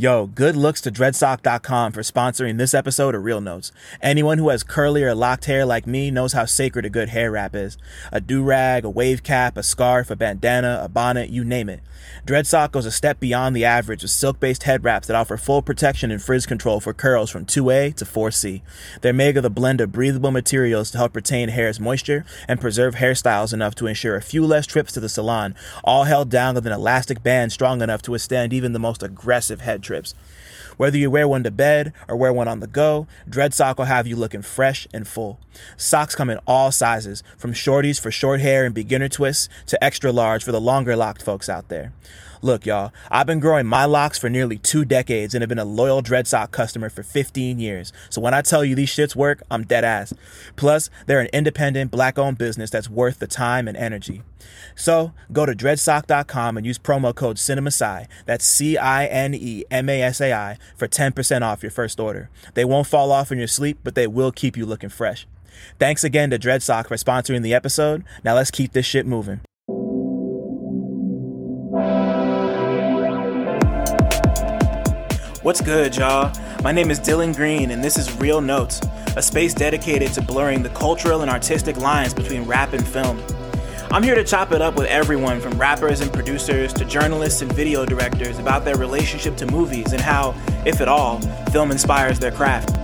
Yo, good looks to dreadsock.com for sponsoring this episode of Reel Notes. Anyone who has curly or locked hair like me knows how sacred a good hair wrap is. A do-rag, a wave cap, a scarf, a bandana, a bonnet, you name it. Dreadsock goes a step beyond the average with silk-based head wraps that offer full protection and frizz control for curls from 2A to 4C. They're made of the blend of breathable materials to help retain hair's moisture and preserve hairstyles enough to ensure a few less trips to the salon, all held down with an elastic band strong enough to withstand even the most aggressive head trips. Whether you wear one to bed or wear one on the go, Dreadsock will have you looking fresh and full. Socks come in all sizes, from shorties for short hair and beginner twists to extra large for the longer locked folks out there. Look, y'all, I've been growing my locks for nearly two decades and have been a loyal Dreadsock customer for 15 years. So when I tell you these shits work, I'm dead ass. Plus, they're an independent, black owned business that's worth the time and energy. So go to dreadsock.com and use promo code CINEMASAI, that's C I N E M A S A I, for 10% off your first order. They won't fall off in your sleep, but they will keep you looking fresh. Thanks again to Dreadsock for sponsoring the episode. Now let's keep this shit moving. What's good, y'all? My name is Dylan Green, and this is Reel Notes, a space dedicated to blurring the cultural and artistic lines between rap and film. I'm here to chop it up with everyone from rappers and producers to journalists and video directors about their relationship to movies and how, if at all, film inspires their craft.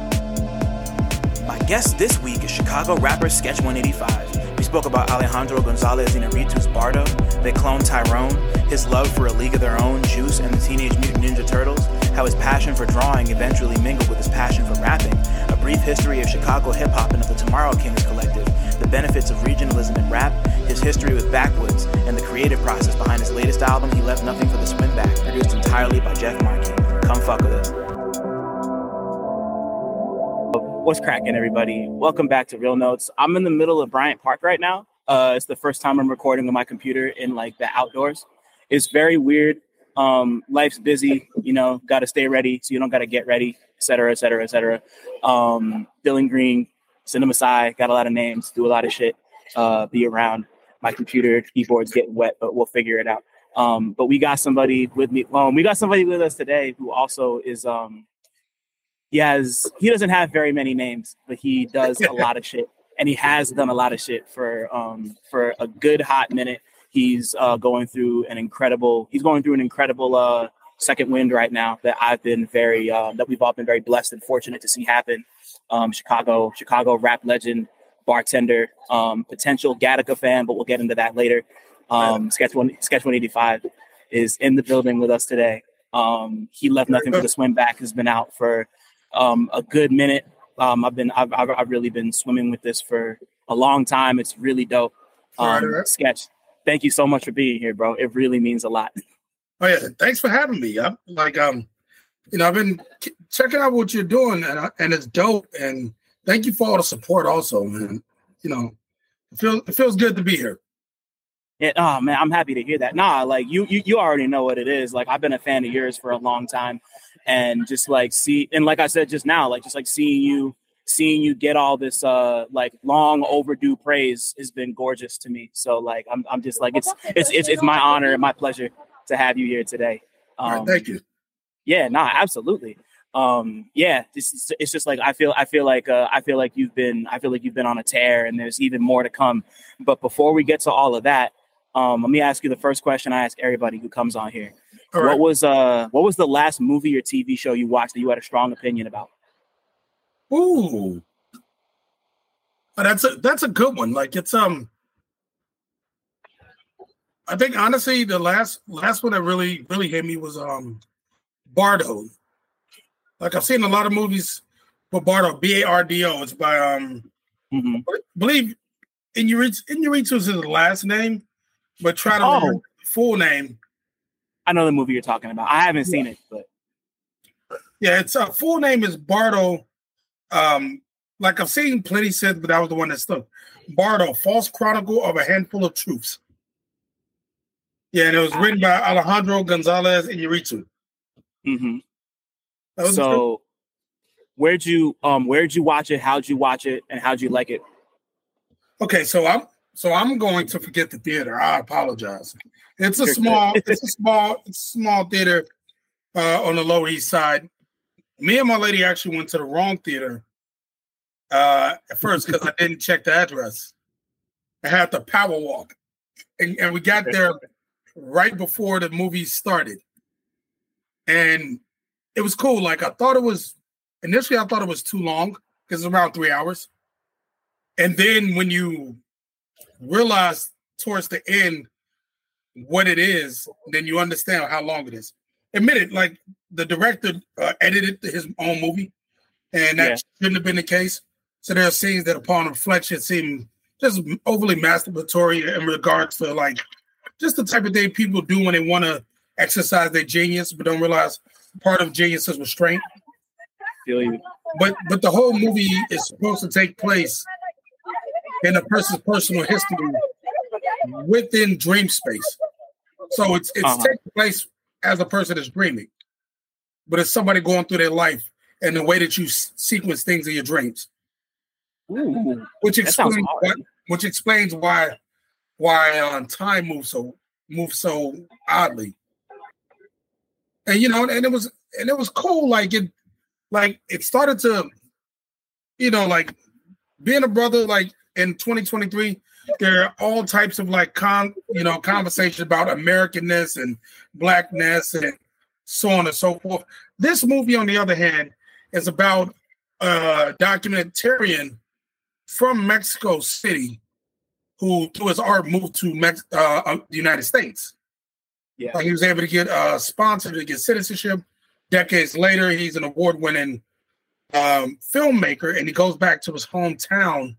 My guest this week is Chicago rapper SKECH185. Spoke about Alejandro Gonzalez Inarritu's Bardo, they clone Tyrone, his love for A League of Their Own, Juice, and the Teenage Mutant Ninja Turtles, how his passion for drawing eventually mingled with his passion for rapping, a brief history of Chicago hip hop and of the Tomorrow Kings Collective, the benefits of regionalism in rap, his history with Backwoodz, and the creative process behind his latest album, He Left Nothing for the Swim Back, produced entirely by Jeff Markey. Come fuck with us. What's cracking, everybody? Welcome back to Reel Notes. I'm in the middle of Bryant Park right now. Uh, it's the first time I'm recording on my computer in like the outdoors. It's very weird. Um, life's busy, you know, got to stay ready, so you don't got to get ready, et cetera, et cetera, et cetera. Um, Dylan Green, CineMasai, got a lot of names, do a lot of shit, uh, be around. My computer keyboard's getting wet, but we'll figure it out. Um, but we got somebody with me. Um, we got somebody with us today who also is um, he has he doesn't have very many names, but he does a lot of shit, and he has done a lot of shit for um for a good hot minute. He's uh, going through an incredible. He's going through an incredible uh, second wind right now that I've been very uh, that we've all been very blessed and fortunate to see happen. Um, Chicago, Chicago rap legend, bartender, um, potential Gattaca fan, but we'll get into that later. Um, Sketch one, Sketch one eighty five is in the building with us today. Um, he left nothing for the swim back. Has been out for um, a good minute. Um, I've been I've, I've, I've really been swimming with this for a long time. It's really dope. Um, Right. Sketch, thank you so much for being here, bro. It really means a lot. Oh yeah, thanks for having me. I'm like um, you know, I've been checking out what you're doing, and I, and it's dope. And thank you for all the support, also, man. You know, it feels it feels good to be here. Yeah, oh man, I'm happy to hear that. Nah, like you, you, you already know what it is. Like I've been a fan of yours for a long time, and just like see, and like I said just now, like just like seeing you, seeing you get all this uh like long overdue praise has been gorgeous to me. So like I'm, I'm just like it's, it's, it's, it's my honor and my pleasure to have you here today. All right, Um, thank you. yeah, nah, absolutely. Um, yeah, it's- it's just like I feel I feel like uh, I feel like you've been I feel like you've been on a tear and there's even more to come. But before we get to all of that, um, let me ask you the first question I ask everybody who comes on here. All What was uh what was the last movie or TV show you watched that you had a strong opinion about? Ooh, Oh, that's a that's a good one. Like it's um, I think honestly, the last last one that really really hit me was um, Bardo. Like I've seen a lot of movies for Bardo, B A R D O. It's by um, Mhm. I believe Inuritu Inuritu is his last name, but try to Oh. full name. I know the movie you're talking about. I haven't seen it, but Yeah, it's uh, full name is Bardo. Um, like I've seen plenty said, but that was the one that stuck. Bardo, False Chronicle of a Handful of Truths. Yeah, and it was written by Alejandro Gonzalez Inarritu. mhm. So where'd you um where'd you watch it? How'd you watch it? And how'd you like it? okay. So I'm so I'm going to forget the theater. I apologize. It's a small, it's a small, it's a small theater. uh, on the Lower East Side. Me and my lady actually went to the wrong theater uh, at first because I didn't check the address. I had to power walk, and, and we got there right before the movie started, and it was cool. Like I thought it was initially, I thought it was too long because it's around three hours, and then when you realize towards the end what it is, then you understand how long it is. Admit it, like the director uh, edited his own movie, and that yeah. shouldn't have been the case. So there are scenes that, upon reflection, seem just overly masturbatory in regards to like just the type of thing people do when they want to exercise their genius, but don't realize part of genius is restraint. But but the whole movie is supposed to take place in a person's personal history within dream space. So it's it's uh-huh. taking place as a person is dreaming, but it's somebody going through their life and the way that you sequence things in your dreams. Ooh, which explains why, which explains why why um, time moves so moves so oddly. And you know, and it was and it was cool. Like it, like it started to, you know, like being a brother. Like in 2023, there are all types of like con, you know, conversation about Americanness and blackness and so on and so forth. This movie, on the other hand, is about a documentarian from Mexico City who, through his art, moved to Mex- uh, uh, the United States. Yeah, like he was able to get uh, sponsored to get citizenship. Decades later, he's an award-winning um, filmmaker, and he goes back to his hometown,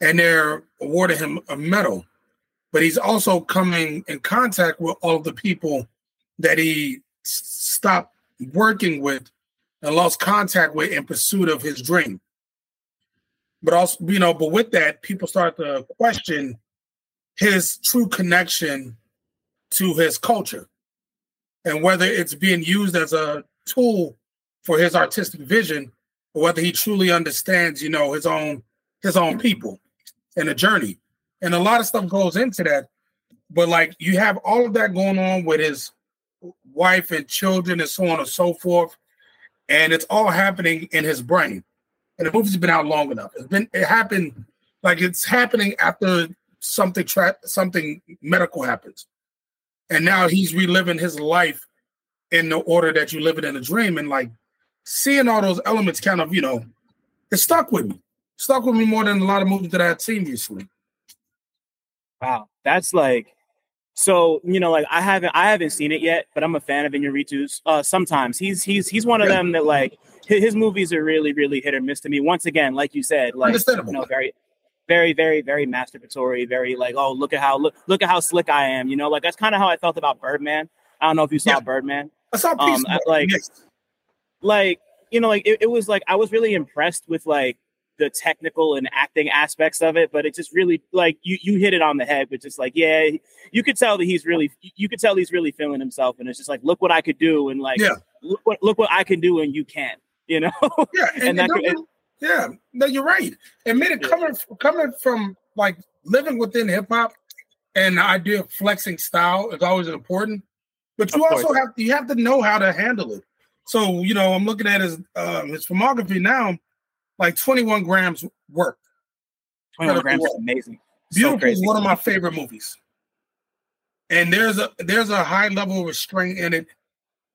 and they're awarding him a medal. But he's also coming in contact with all of the people that he stopped working with and lost contact with in pursuit of his dream. But also, you know, but with that, people start to question his true connection to his culture and whether it's being used as a tool for his artistic vision or whether he truly understands, you know, his own his own people and a journey. And a lot of stuff goes into that. But like you have all of that going on with his wife and children and so on and so forth. And it's all happening in his brain and the movie's been out long enough. It's been it happened like it's happening after something tra- something medical happens, and now he's reliving his life in the order that you live it in a dream, and like seeing all those elements kind of you know it stuck with me, stuck with me more than a lot of movies that I had seen recently. Wow, that's like so you know, like I haven't I haven't seen it yet, but I'm a fan of Iñárritu's. Uh, sometimes he's he's he's one of yeah. them that like his movies are really really hit or miss to me. Once again, like you said, like you know, very very very very masturbatory, very like oh look at how look look at how slick I am. You know, like that's kind of how I felt about Birdman. I don't know if you saw yeah. Birdman. I saw um, like like you know like it, it was like I was really impressed with like the technical and acting aspects of it, but it just really like you you hit it on the head. But just like yeah, you could tell that he's really you could tell he's really feeling himself, and it's just like look what I could do, and like yeah. look what look what I can do, and you can't, you know. Yeah, and, and, that could, it, yeah, no, you're right. Admit it, coming yeah. coming from like living within hip hop, and the idea of flexing style is always important. But you also have you have to know how to handle it. So you know, I'm looking at his uh, his filmography now like 21 grams work. 21 grams is amazing. Beautiful so is one of my favorite movies. And there's a there's a high level of restraint in it,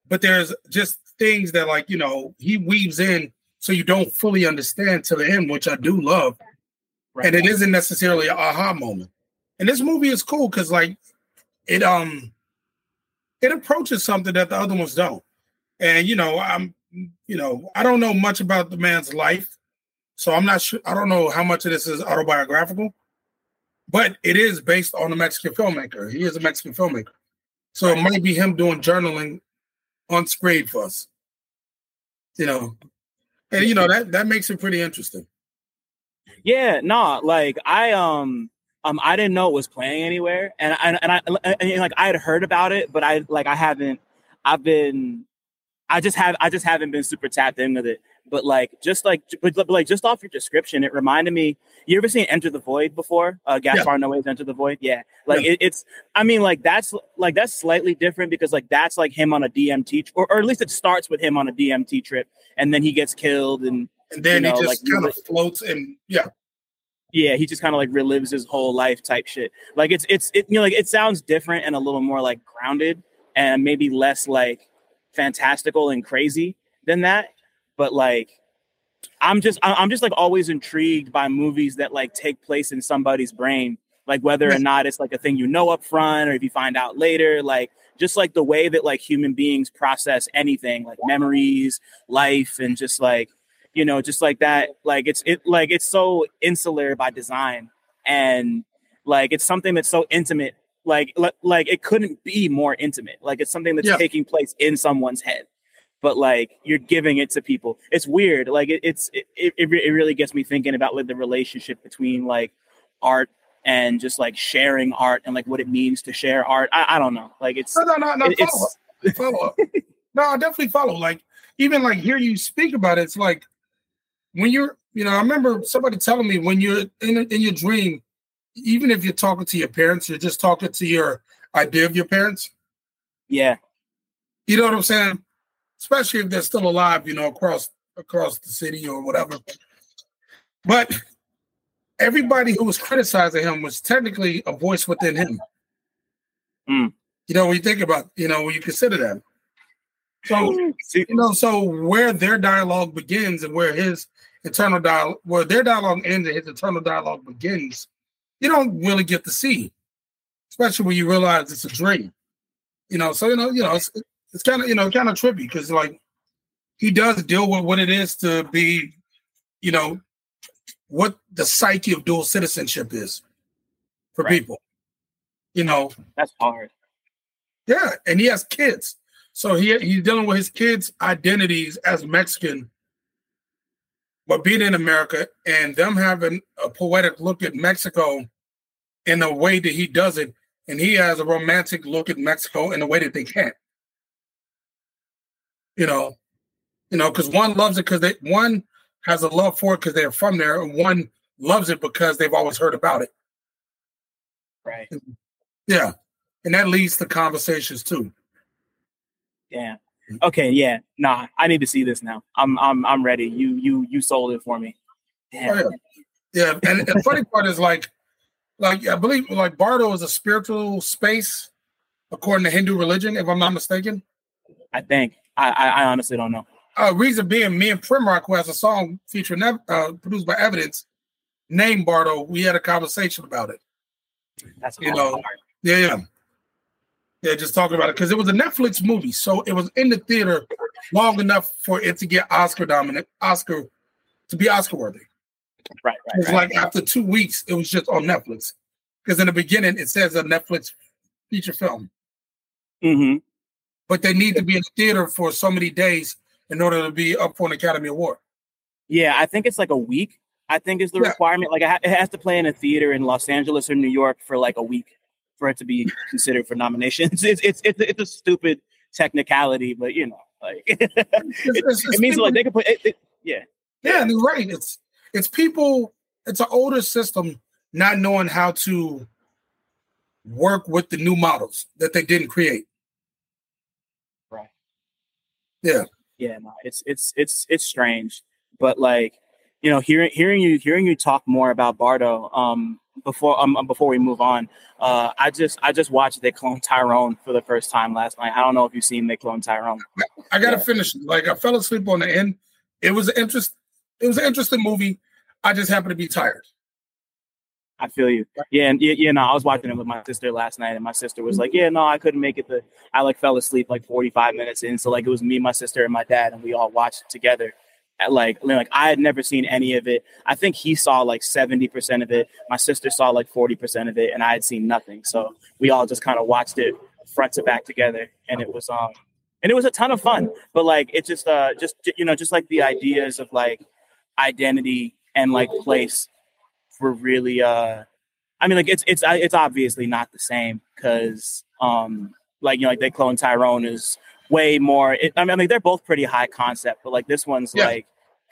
but there's just things that like you know he weaves in so you don't fully understand to the end, which I do love. Right. And it isn't necessarily an aha moment. And this movie is cool because like it um it approaches something that the other ones don't. And you know, I'm you know, I don't know much about the man's life. So I'm not sure. I don't know how much of this is autobiographical, but it is based on a Mexican filmmaker. He is a Mexican filmmaker, so it might be him doing journaling on screen for us. You know, and you know that that makes it pretty interesting. Yeah, no, like I um um I didn't know it was playing anywhere, and I and I and, like I had heard about it, but I like I haven't. I've been I just have I just haven't been super tapped in with it. But like just like but, but like just off your description, it reminded me. You ever seen Enter the Void before? Uh, Gaspar yeah. Noé's Enter the Void. Yeah, like yeah. It, it's. I mean, like that's like that's slightly different because like that's like him on a DMT, or, or at least it starts with him on a DMT trip, and then he gets killed, and and then you know, he just like, kind of floats and yeah. Yeah, he just kind of like relives his whole life type shit. Like it's it's it you know like it sounds different and a little more like grounded and maybe less like fantastical and crazy than that. But like, I'm just I'm just like always intrigued by movies that like take place in somebody's brain, like whether or not it's like a thing you know up front or if you find out later, like just like the way that like human beings process anything, like memories, life, and just like you know, just like that. Like it's it like it's so insular by design, and like it's something that's so intimate like like it couldn't be more intimate like it's something that's yeah. taking place in someone's head but like you're giving it to people it's weird like it, it's it, it, it really gets me thinking about like the relationship between like art and just like sharing art and like what it means to share art i, I don't know like it's no no no, no it, follow up. follow up no i definitely follow like even like hear you speak about it it's like when you're you know i remember somebody telling me when you're in, in your dream even if you're talking to your parents, you're just talking to your idea of your parents. Yeah. You know what I'm saying? Especially if they're still alive, you know, across across the city or whatever. But everybody who was criticizing him was technically a voice within him. Mm. You know, when you think about, you know, when you consider that. So, you know, so where their dialogue begins and where his internal dialogue, where their dialogue ends and his internal dialogue begins, you don't really get to see, especially when you realize it's a dream. You know, so you know, you know, it's, it's kind of you know kind of trippy because like he does deal with what it is to be, you know, what the psyche of dual citizenship is for right. people. You know, that's hard. Yeah, and he has kids, so he he's dealing with his kids' identities as Mexican, but being in America and them having a poetic look at Mexico in the way that he does it, and he has a romantic look at Mexico in the way that they can't. You know, you know, because one loves it because they one has a love for it because they're from there, and one loves it because they've always heard about it. Right. Yeah, and that leads to conversations too. Yeah. Mm. Okay. Yeah. Nah. I need to see this now. I'm. I'm. I'm ready. You. You. You sold it for me. Damn. Oh, yeah. yeah. And the funny part is like like I believe like Bardo is a spiritual space according to Hindu religion, if I'm not mistaken. I think. I I, I honestly don't know. Uh, reason being, me and Primrock, who has a song featuring uh, produced by Evidence, named Bardo. We had a conversation about it. That's you know, yeah, yeah, yeah. Just talking about it because it was a Netflix movie, so it was in the theater long enough for it to get Oscar dominant, Oscar to be Oscar worthy. Right, right. It's right. like after two weeks, it was just on Netflix. Because in the beginning, it says a Netflix feature film. Mm-hmm. But they need to be in the theater for so many days in order to be up for an Academy Award. Yeah, I think it's like a week. I think is the yeah. requirement. Like it has to play in a theater in Los Angeles or New York for like a week for it to be considered for nominations. It's it's it's, it's a stupid technicality, but you know, like it, it's, it's, it means people, like they could put it, it, yeah. Yeah, you're right. It's it's people, it's an older system not knowing how to work with the new models that they didn't create. Yeah. Yeah, no, it's it's it's it's strange. But like, you know, hearing hearing you hearing you talk more about Bardo, um, before um before we move on, uh, I just I just watched They Clone Tyrone for the first time last night. I don't know if you've seen They Clone Tyrone. I gotta yeah. finish. Like I fell asleep on the end. It was an interest. It was an interesting movie. I just happen to be tired. I feel you. Yeah, and yeah, yeah, no, I was watching it with my sister last night, and my sister was like, "Yeah, no, I couldn't make it." The I like fell asleep like forty five minutes in, so like it was me, my sister, and my dad, and we all watched it together. At like, like I had never seen any of it. I think he saw like seventy percent of it. My sister saw like forty percent of it, and I had seen nothing. So we all just kind of watched it front to back together, and it was um, and it was a ton of fun. But like, it just uh, just you know, just like the ideas of like identity and like place were really uh I mean like it's it's it's obviously not the same because um like you know like they clone Tyrone is way more. It, I mean, like they're both pretty high concept, but like this one's Yeah. like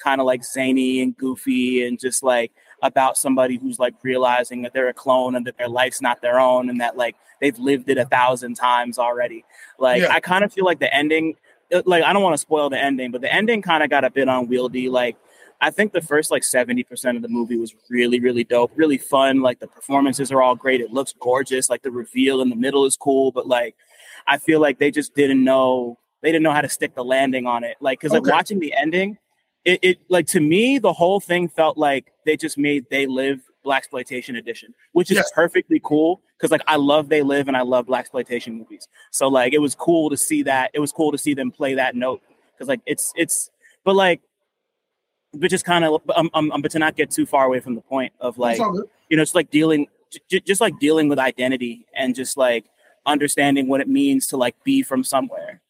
kind of like zany and goofy and just like about somebody who's like realizing that they're a clone and that their life's not their own and that like they've lived it a thousand times already. Like Yeah. I kind of feel like the ending, uh, like I don't want to spoil the ending, but the ending kind of got a bit unwieldy. Like I think the first like 70% of the movie was really, really dope, really fun. Like the performances are all great. It looks gorgeous. Like the reveal in the middle is cool, but like I feel like they just didn't know they didn't know how to stick the landing on it. Like, cause like Okay. watching the ending, it, it like to me, the whole thing felt like they just made They Live Blaxploitation edition, which is Yes. perfectly cool. Cause like I love They Live and I love blaxploitation movies. So like it was cool to see that. It was cool to see them play that note. Cause like it's it's but like but just kind of um, um, um, but to not get too far away from the point of like It's all good. you know, it's like dealing, j- j- just like dealing with identity and just like understanding what it means to like be from somewhere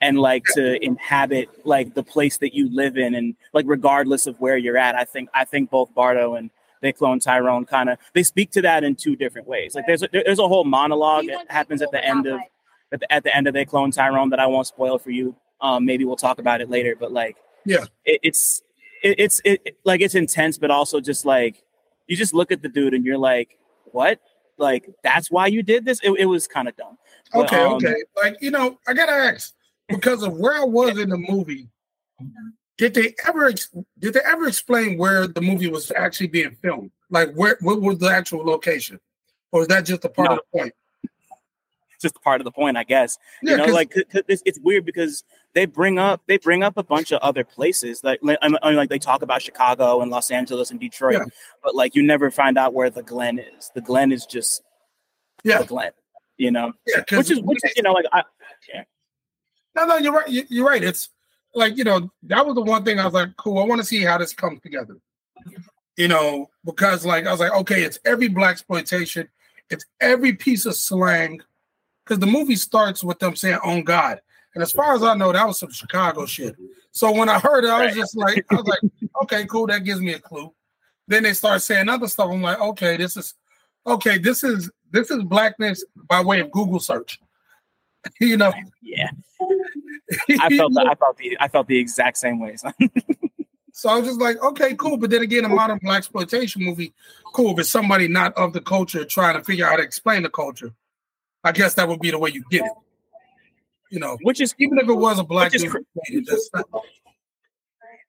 and like to inhabit like the place that you live in and like regardless of where you're at. I think I think both Bardo and they clone Tyrone kind of they speak to that in two different ways. Like there's a, there's a whole monologue that happens at the end of at the, at the end of they clone Tyrone that I won't spoil for you. Um, maybe we'll talk about it later, but like Yeah. it, it's it, it's it, like it's intense, but also just like you just look at the dude and you're like, what? Like that's why you did this? It, it was kind of dumb. But, Okay, um, okay. Like you know, I gotta ask because of where I was in the movie. Did they ever did they ever explain where the movie was actually being filmed? Like where what was the actual location, or is that just a part No. of the point? Just part of the point, I guess. Yeah, you know, like it's, it's weird because they bring up they bring up a bunch of other places. Like I mean, like they talk about Chicago and Los Angeles and Detroit, Yeah. but like you never find out where the Glen is. The Glen is just yeah, the Glen. You know, yeah. which is which is you know like I yeah. No, no, you're right. you- You're right. It's like you know that was the one thing I was like, cool. I want to see how this comes together. You know, because like I was like, okay, it's every blaxploitation, it's every piece of slang. Because the movie starts with them saying "on God," and as far as I know, that was some Chicago shit. So when I heard it, I was just like, I was like, okay, cool. That gives me a clue. Then they start saying other stuff. I'm like, okay, this is okay. This is this is blackness by way of Google search. You know, yeah I felt the, I felt the I felt the exact same way. So I was just like, okay, cool. But then again, a modern blaxploitation movie, cool. If it's somebody not of the culture trying to figure out how to explain the culture, I guess that would be the way you get it. You know, which is even if it was a black dude, just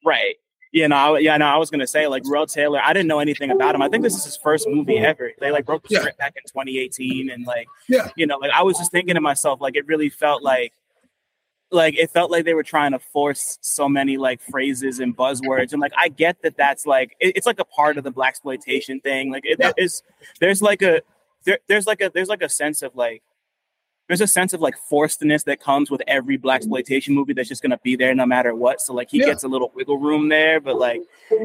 Right. Yeah, no, I, yeah, no. I was gonna say like Juel Taylor. I didn't know anything about him. I think this is his first movie ever. They like broke the Yeah. script back in 2018, and like, Yeah. you know, like I was just thinking to myself, like it really felt like, like it felt like they were trying to force so many like phrases and buzzwords, and like I get that that's like it- it's like a part of the blaxploitation thing. Like it, Yeah. is there's like a there, there's like a there's like a sense of like there's a sense of like forcedness that comes with every blaxploitation movie that's just gonna be there no matter what. So like he Yeah. gets a little wiggle room there, but like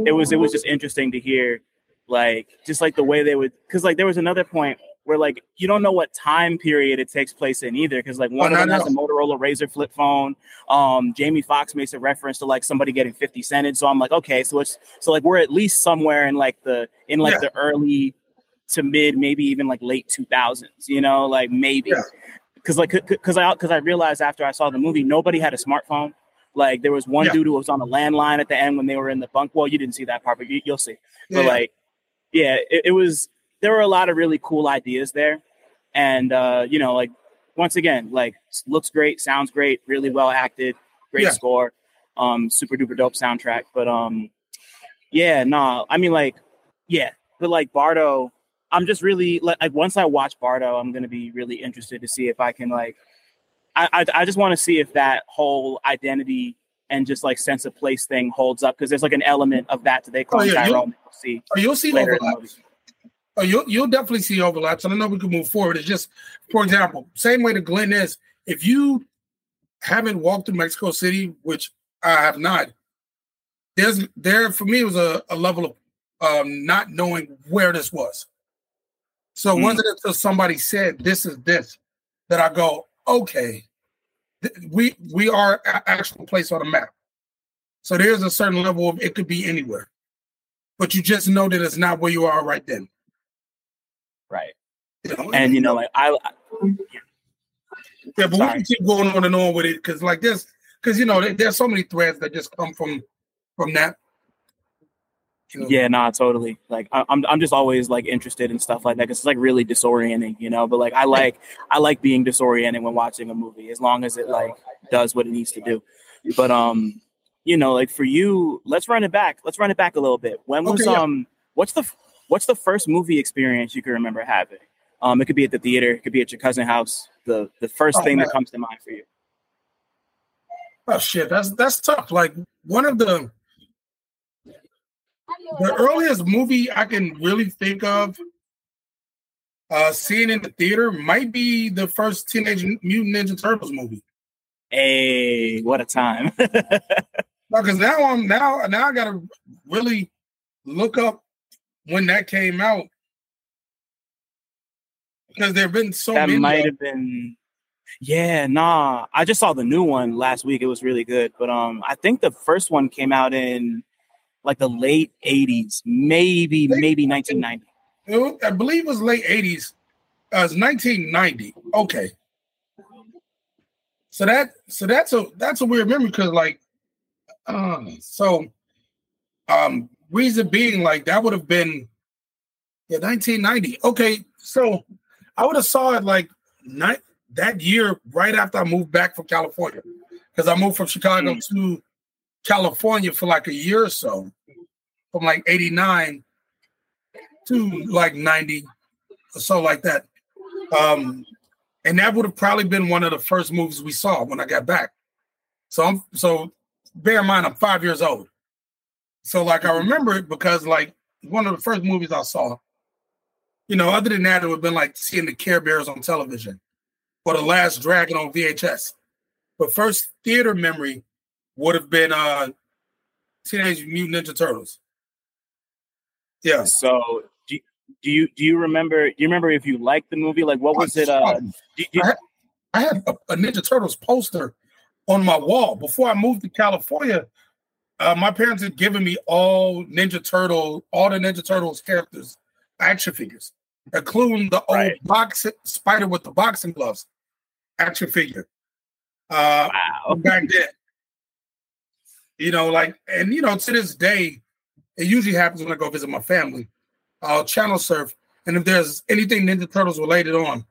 it was it was just interesting to hear like just like the way they would because like there was another point where like you don't know what time period it takes place in either because like one Oh, of them no, has a Motorola Razr flip phone. Um, Jamie Foxx makes a reference to like somebody getting 50 cented. So I'm like, okay, so it's so like we're at least somewhere in like the in like Yeah. the early to mid, maybe even like late 2000s, you know, like maybe Yeah. Because like because I because I realized after I saw the movie, nobody had a smartphone. Like there was one Yeah. dude who was on a landline at the end when they were in the bunk. Well, you didn't see that part, but you, you'll see. But like, yeah, it, it was. There were a lot of really cool ideas there, and uh, you know, like once again, like looks great, sounds great, really well acted, great Yeah. score, um, super duper dope soundtrack. But um, yeah, no, I mean like, yeah, but like Bardo, I'm just really like, like once I watch Bardo, I'm gonna be really interested to see if I can like, I I, I just want to see if that whole identity and just like sense of place thing holds up because there's like an element of that to they call Oh, yeah, Tyrone. We'll see oh, you'll see later in the overlaps. Oh, you'll you'll definitely see overlaps, and I know we can move forward. It's just, for example, same way the Glen is. If you haven't walked through Mexico City, which I have not, there's there for me it was a, a level of um, not knowing where this was. So it Mm. wasn't until somebody said this is this that I go, okay, th- we we are a- actual place on the map. So there's a certain level of it could be anywhere, but you just know that it's not where you are right then. right? You know? And you know, like I, I- Yeah, but Sorry. we can keep going on and on with it because, like this, because you know, there, there's so many threads that just come from from that. Yeah, nah, totally. Like I, I'm, I'm just always like interested in stuff like that because it's like really disorienting, you know. But like I like, I like being disoriented when watching a movie as long as it like does what it needs to do. But um, you know, like for you, let's run it back. Let's run it back a little bit. When was okay, yeah. um, what's the what's the first movie experience you can remember having? Um, it could be at the theater, it could be at your cousin's house. The the first oh, thing man. that comes to mind for you. Oh shit, that's that's tough. Like one of the the earliest movie I can really think of uh seeing in the theater might be the first Teenage Mutant Ninja Turtles movie. Hey, what a time! because now I'm now now I gotta really look up when that came out because there've been so that many. That might have been. Yeah, nah. I just saw the new one last week. It was really good, but um, I think the first one came out in like the late '80s, maybe late, maybe 1990. I believe it was late '80s. Uh, it was 1990. Okay. So that so that's a that's a weird memory because like um so um reason being like that would have been yeah 1990 okay so I would have saw it like night that year right after I moved back from California because I moved from Chicago mm. to California for like a year or so from like 89 to like 90 or so like that um and that would have probably been one of the first movies we saw when I got back. So I'm so bear in mind I'm five years old. So like I remember it because like one of the first movies I saw. You know, other than that, it would have been like seeing the Care Bears on television or the Last Dragon on VHS. But first theater memory would have been uh Teenage Mutant Ninja Turtles. Yeah. So do you do you remember? Do you remember if you liked the movie? Like, what was it? Uh, I had, I had a, a, Ninja Turtles poster on my wall before I moved to California. Uh, my parents had given me all Ninja Turtle, all the Ninja Turtles characters, action figures, including the old right. box spider with the boxing gloves, action figure. Uh, wow. Back then, you know, like, and you know, to this day, it usually happens when I go visit my family. I'll channel surf. And if there's anything Ninja Turtles related on,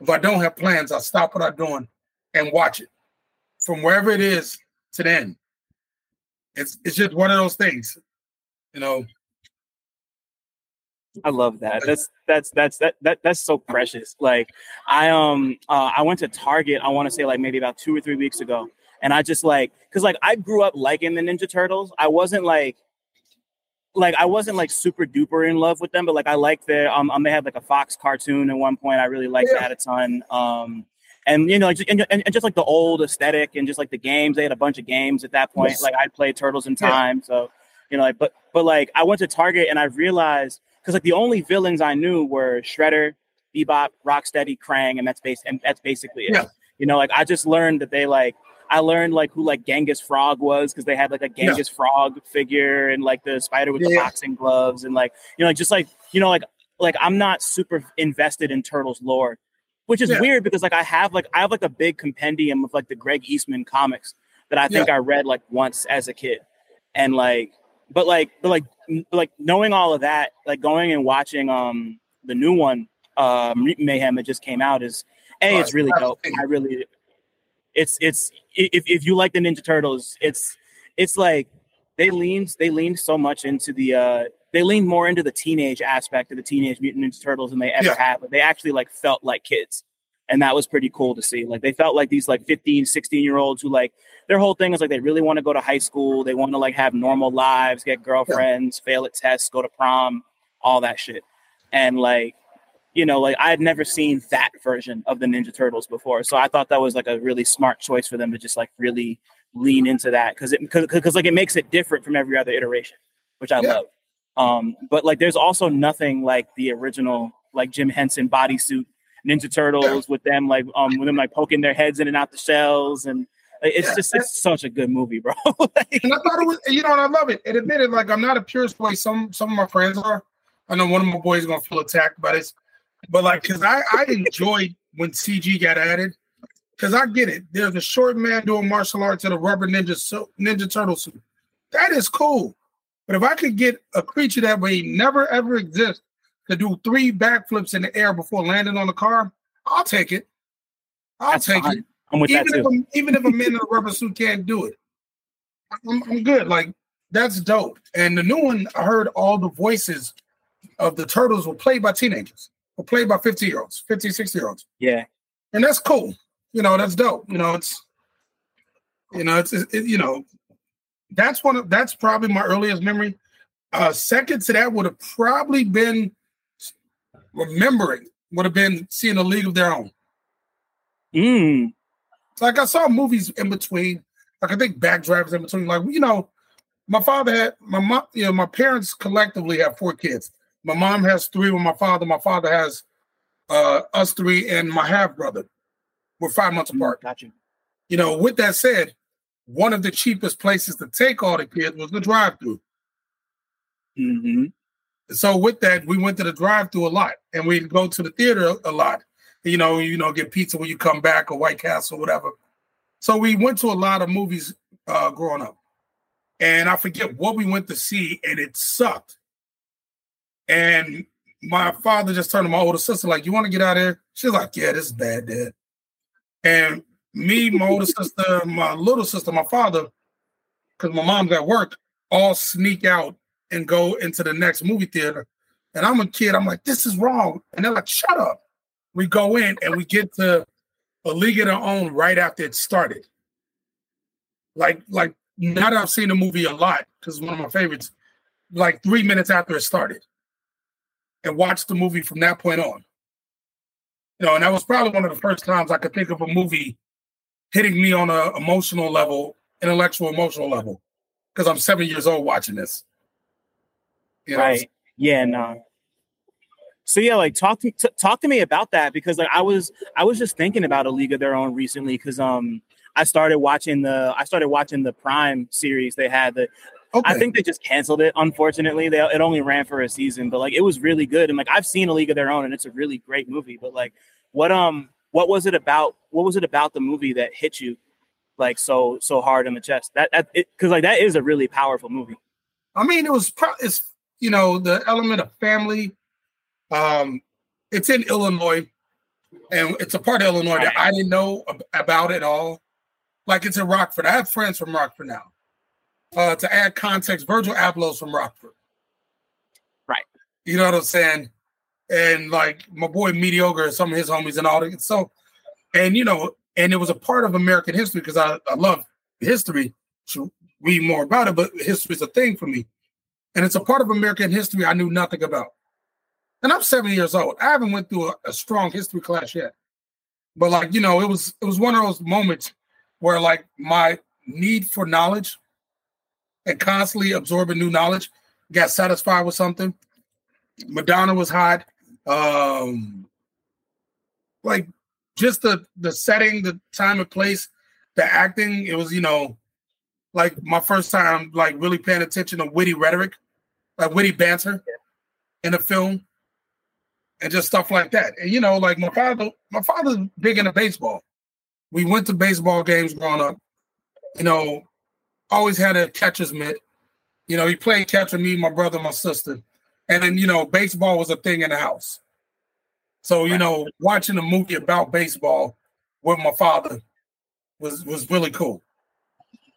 if I don't have plans, I'll stop what I'm doing and watch it from wherever it is to the end. It's it's just one of those things, you know. I love that. That's that's that's that, that that's so precious. Like I um uh, I went to Target. I want to say like maybe about two or three weeks ago, and I just like because like I grew up liking the Ninja Turtles. I wasn't like like I wasn't like super duper in love with them, but like I like their um, um they had like a Fox cartoon at one point. I really liked yeah. that a ton. Um and you know, just, and, and, just like the old aesthetic and just like the games, they had a bunch of games at that point. Yes. Like I played Turtles in Time, yeah. so you know, like but but like I went to Target and I realized because like the only villains I knew were Shredder, Bebop, Rocksteady, Krang, and that's base and that's basically it. Yeah. You know, like I just learned that they like I learned like who like Genghis Frog was because they had like a Genghis yeah. Frog figure and like the spider with yeah. the boxing gloves and like you know like just like you know like like I'm not super invested in Turtles lore, which is yeah. weird because like I have like I have like a big compendium of like the Greg Eastman comics that I think I read like once as a kid, and like but like but like like knowing all of that like going and watching um the new one uh mayhem that just came out is a it's really dope i really it's it's if, if you like the Ninja Turtles, it's it's like they leaned they leaned so much into the uh they leaned more into the teenage aspect of the Teenage Mutant Ninja Turtles than they ever yeah. have. But they actually like felt like kids. And that was pretty cool to see. Like they felt like these like 15, 16 year olds who like their whole thing is like they really want to go to high school. They want to like have normal lives, get girlfriends, yeah. fail at tests, go to prom, all that shit. And like you know, like I had never seen that version of the Ninja Turtles before. So I thought that was like a really smart choice for them to just like really lean into that because it because like it makes it different from every other iteration, which I yeah. love. Um, but like there's also nothing like the original like Jim Henson bodysuit Ninja Turtles with them like um with them like poking their heads in and out the shells and it's yeah. just it's such a good movie, bro. like, and I thought it was you know and I love it. It admitted like I'm not a purist boy. Some some of my friends are. I know one of my boys is gonna feel attacked by this but like, cause I I enjoyed when CG got added, because I get it. There's a short man doing martial arts in a rubber ninja so, ninja turtle suit. That is cool. But if I could get a creature that may never ever exist to do three backflips in the air before landing on the car, I'll take it. I'll That's take fine. it. I'm with Even that if, too. a, even if a man in a rubber suit can't do it, I'm, I'm good. Like that's dope. And the new one, I heard all the voices of the turtles were played by teenagers, were played by 50 year olds, 50, 60 year olds. Yeah. And that's cool. You know, that's dope. You know, it's, you know, it's, it, you know, that's one of, that's probably my earliest memory. Uh, second to that would have probably been remembering, would have been seeing a league of their own. Mm. Like I saw movies in between. Like I think Backdraft in between. Like you know, my father had my mom. You know, my parents collectively have four kids. My mom has three with my father. My father has uh, us three and my half brother. We're five months apart. Gotcha. you. You know, with that said, one of the cheapest places to take all the kids was the drive-through. Mm-hmm. So with that, we went to the drive-through a lot, and we'd go to the theater a lot. You know, you know, get pizza when you come back or White Castle, whatever. So we went to a lot of movies uh, growing up, and I forget what we went to see, and it sucked. And my father just turned to my older sister, like, "You want to get out of here?" She's like, "Yeah, this is bad, Dad." And me, my older sister, my little sister, my father, because my mom's at work, all sneak out and go into the next movie theater. And I'm a kid. I'm like, this is wrong. And they're like, shut up. We go in and we get to a league of their own right after it started. Like, like now that I've seen the movie a lot, because it's one of my favorites, like three minutes after it started. And watched the movie from that point on. You know, and that was probably one of the first times I could think of a movie hitting me on a emotional level, intellectual emotional level. Because I'm seven years old watching this. You know, Right. Yeah. No. So yeah, like talk to t- talk to me about that because like I was I was just thinking about a League of Their Own recently because um I started watching the I started watching the Prime series they had the Okay. I think they just canceled it. Unfortunately, they it only ran for a season, but like it was really good. And like I've seen a League of Their Own, and it's a really great movie. But like, what um, what was it about? What was it about the movie that hit you like so so hard in the chest? That that because like that is a really powerful movie. I mean, it was pro- it's you know the element of family. Um, it's in Illinois, and it's a part of Illinois that I didn't know ab- about at all. Like it's in Rockford. I have friends from Rockford now. Uh, to add context, Virgil Abloh's from Rockford. Right. You know what I'm saying? And like my boy Mediocre, some of his homies and all that. So, and you know, and it was a part of American history because I, I love history. Should read more about it, but history is a thing for me. And it's a part of American history I knew nothing about. And I'm seven years old. I haven't went through a, a strong history class yet. But like, you know, it was it was one of those moments where like my need for knowledge and constantly absorbing new knowledge got satisfied with something. Madonna was hot. Um like just the the setting, the time and place, the acting, it was, you know, like my first time like really paying attention to witty rhetoric, like witty banter in a film and just stuff like that. And you know, like my father, my father's big into baseball. We went to baseball games growing up. You know, always had a catcher's mitt. You know, he played catcher, me, my brother, my sister. And then, you know, baseball was a thing in the house. So, you know, watching a movie about baseball with my father was was really cool.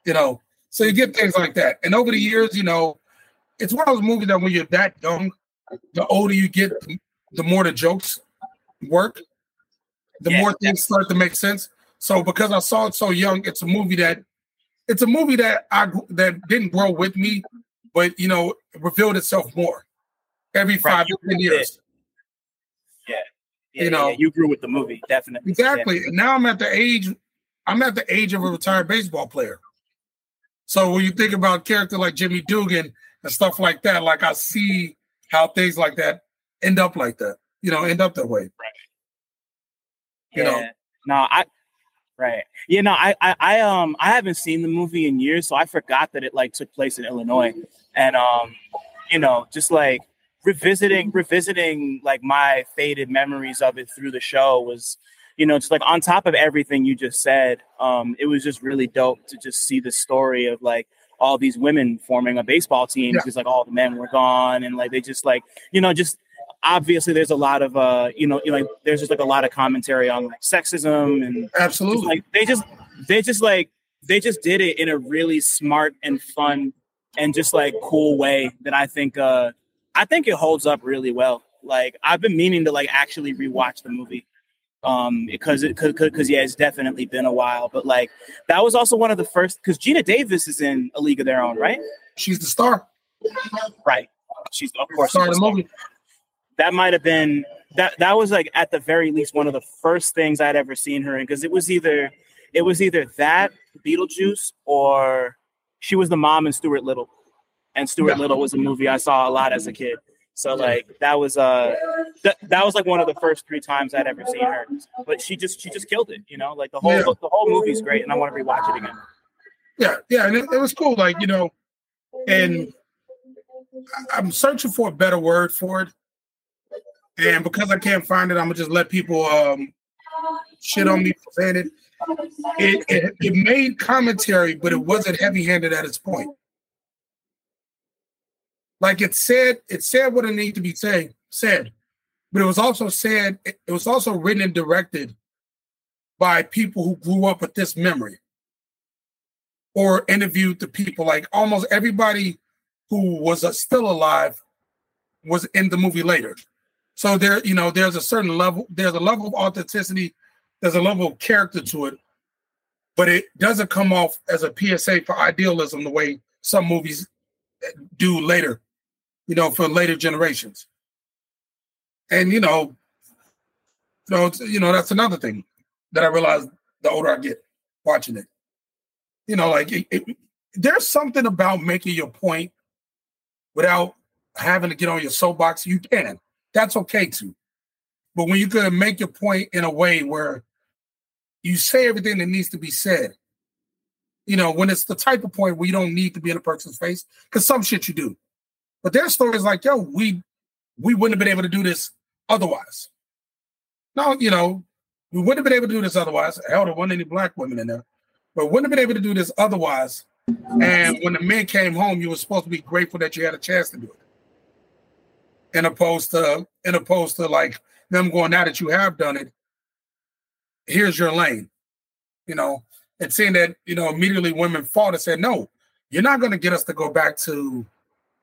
You know, so you get things like that. And over the years, you know, it's one of those movies that when you're that young, the older you get, the- more the jokes work, the Yeah, more things start to make sense. So because I saw it so young, it's a movie that it's a movie that I that didn't grow with me, but you know, revealed itself more every five to ten years. Yeah, You know. yeah, you grew with the movie, definitely. Exactly. And now I'm at the age, I'm at the age of a retired baseball player. So when you think about a character like Jimmy Dugan and stuff like that, like I see how things like that end up like that, you know, end up that way. Yeah. you know. No, I right. Yeah, no, I, I I um I haven't seen the movie in years, so I forgot that it like took place in Illinois. And um, you know, just like revisiting revisiting like my faded memories of it through the show was you know, just like on top of everything you just said, um, it was just really dope to just see the story of like all these women forming a baseball team because yeah. like all the men were gone and like they just like you know just obviously there's a lot of uh you know like there's just like a lot of commentary on like sexism and absolutely. just, like they just they just like they just did it in a really smart and fun and just like cool way that I think uh I think it holds up really well. Like I've been meaning to like actually rewatch the movie um because it could because yeah it's definitely been a while. But like that was also one of the first because Geena Davis is in a league of their own right? She's the star. Right. She's of course the star of the movie that might have been that that was like at the very least one of the first things I'd ever seen her in because it was either it was either that Beetlejuice or she was the mom in Stuart Little and Stuart yeah. Little was a movie I saw a lot as a kid so like that was uh that, that was like one of the first three times I'd ever seen her. But she just she just killed it, you know. Like the whole yeah. the whole movie's great, and I want to rewatch it again. Yeah, yeah, and it, it was cool. Like you know, and I'm searching for a better word for it. And because I can't find it, I'm gonna just let people um shit on me for saying it. It, it, it made commentary, but it wasn't heavy handed at its point. Like it said, it said what it needed to be saying, said, but it was also said, it was also written and directed by people who grew up with this memory or interviewed the people. Like almost everybody who was uh, still alive was in the movie later. So there, you know, there's a certain level, there's a level of authenticity, there's a level of character to it, but it doesn't come off as a PSA for idealism the way some movies do later you know, for later generations. And you know, you know, you know, that's another thing that I realized the older I get watching it. You know, like it, it, there's something about making your point without having to get on your soapbox. You can. That's okay too. But when you can make your point in a way where you say everything that needs to be said, you know, when it's the type of point where you don't need to be in a person's face, because some shit you do. But their story is like, yo, we we wouldn't have been able to do this otherwise. No, you know, we wouldn't have been able to do this otherwise. Hell, there wasn't any black women in there, but wouldn't have been able to do this otherwise. And when the men came home, you were supposed to be grateful that you had a chance to do it. In opposed to, in opposed to like them going, now that you have done it, here's your lane. You know, and seeing that, you know, immediately women fought and said, no, you're not going to get us to go back to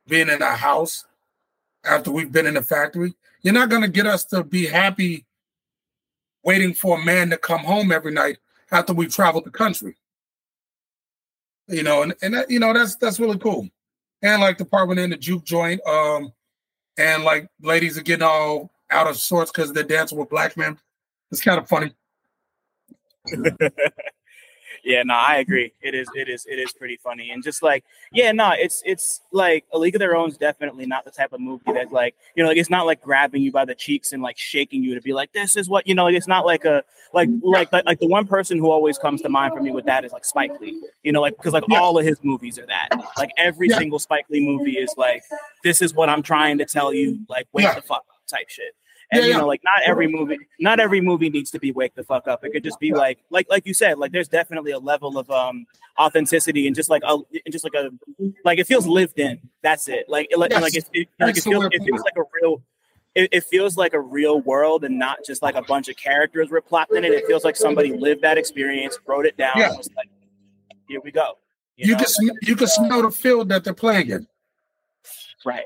being in a house after we've been in the factory. You're not going to get us to be happy waiting for a man to come home every night after we've traveled the country. You know, and, and that, you know, that's that's really cool. And like the part when in the juke joint, um, and like ladies are getting all out of sorts because they're dancing with black men. It's kind of funny. yeah, no, I agree. It is, it is, it is pretty funny, and just like, yeah, no, it's, it's like a League of Their Own is definitely not the type of movie that, like, you know, like it's not like grabbing you by the cheeks and like shaking you to be like, this is what you know. Like, it's not like a like like like, like the one person who always comes to mind for me with that is like Spike Lee. You know, like because like yeah. all of his movies are that. Like every yeah. single Spike Lee movie is like, this is what I'm trying to tell you. Like, wake yeah. the fuck up type shit. And yeah, you know, like not every movie, not every movie needs to be wake the fuck up. It could just be like, like, like you said, like there's definitely a level of um authenticity and just like a, just like a, like it feels lived in. That's it. Like, it, yes. like it, it, like it feels, it feels like a real. It, it, feels like a real world and not just like a bunch of characters were plopped in it. It feels like somebody lived that experience, wrote it down, yeah. was like, here we go. You, you know? can you can smell the field that they're playing in. Right.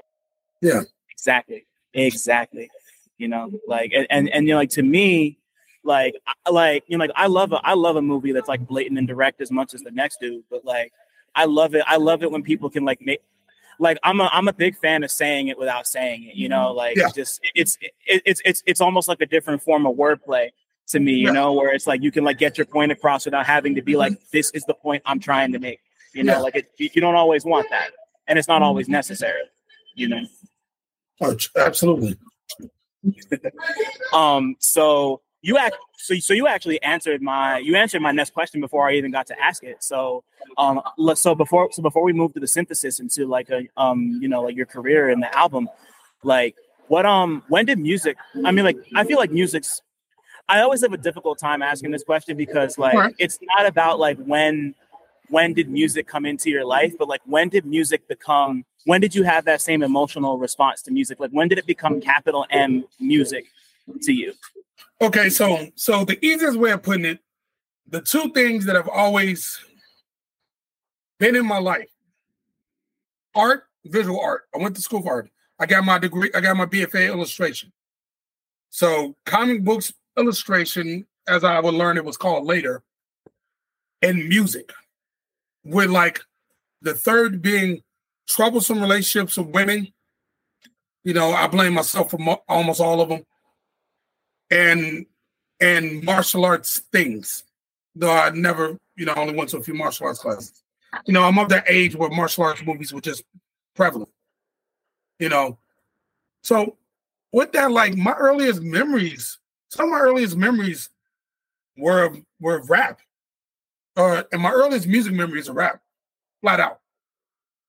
Yeah. Exactly. Exactly you know like and and, and you know like to me like like you know like i love a i love a movie that's like blatant and direct as much as the next dude but like i love it i love it when people can like make like i'm a i'm a big fan of saying it without saying it you know like yeah. just it's it, it's it's it's almost like a different form of wordplay to me you yeah. know where it's like you can like get your point across without having to be like mm-hmm. this is the point i'm trying to make you know yeah. like it, you don't always want that and it's not mm-hmm. always necessary you know oh, absolutely um, so you act so so you actually answered my you answered my next question before I even got to ask it. So um so before so before we move to the synthesis into like a um you know like your career and the album, like what um when did music I mean like I feel like music's I always have a difficult time asking this question because like it's not about like when when did music come into your life, but like when did music become when did you have that same emotional response to music? Like when did it become capital M music to you? Okay, so so the easiest way of putting it, the two things that have always been in my life: art, visual art. I went to school for art. I got my degree. I got my BFA illustration. So comic books illustration, as I would learn, it was called later, and music, with like the third being troublesome relationships with women. You know, I blame myself for mo- almost all of them and and martial arts things. Though I never, you know, only went to a few martial arts classes. You know, I'm of that age where martial arts movies were just prevalent. You know, so with that, like my earliest memories, some of my earliest memories were were rap. Uh, and my earliest music memories are rap, flat out.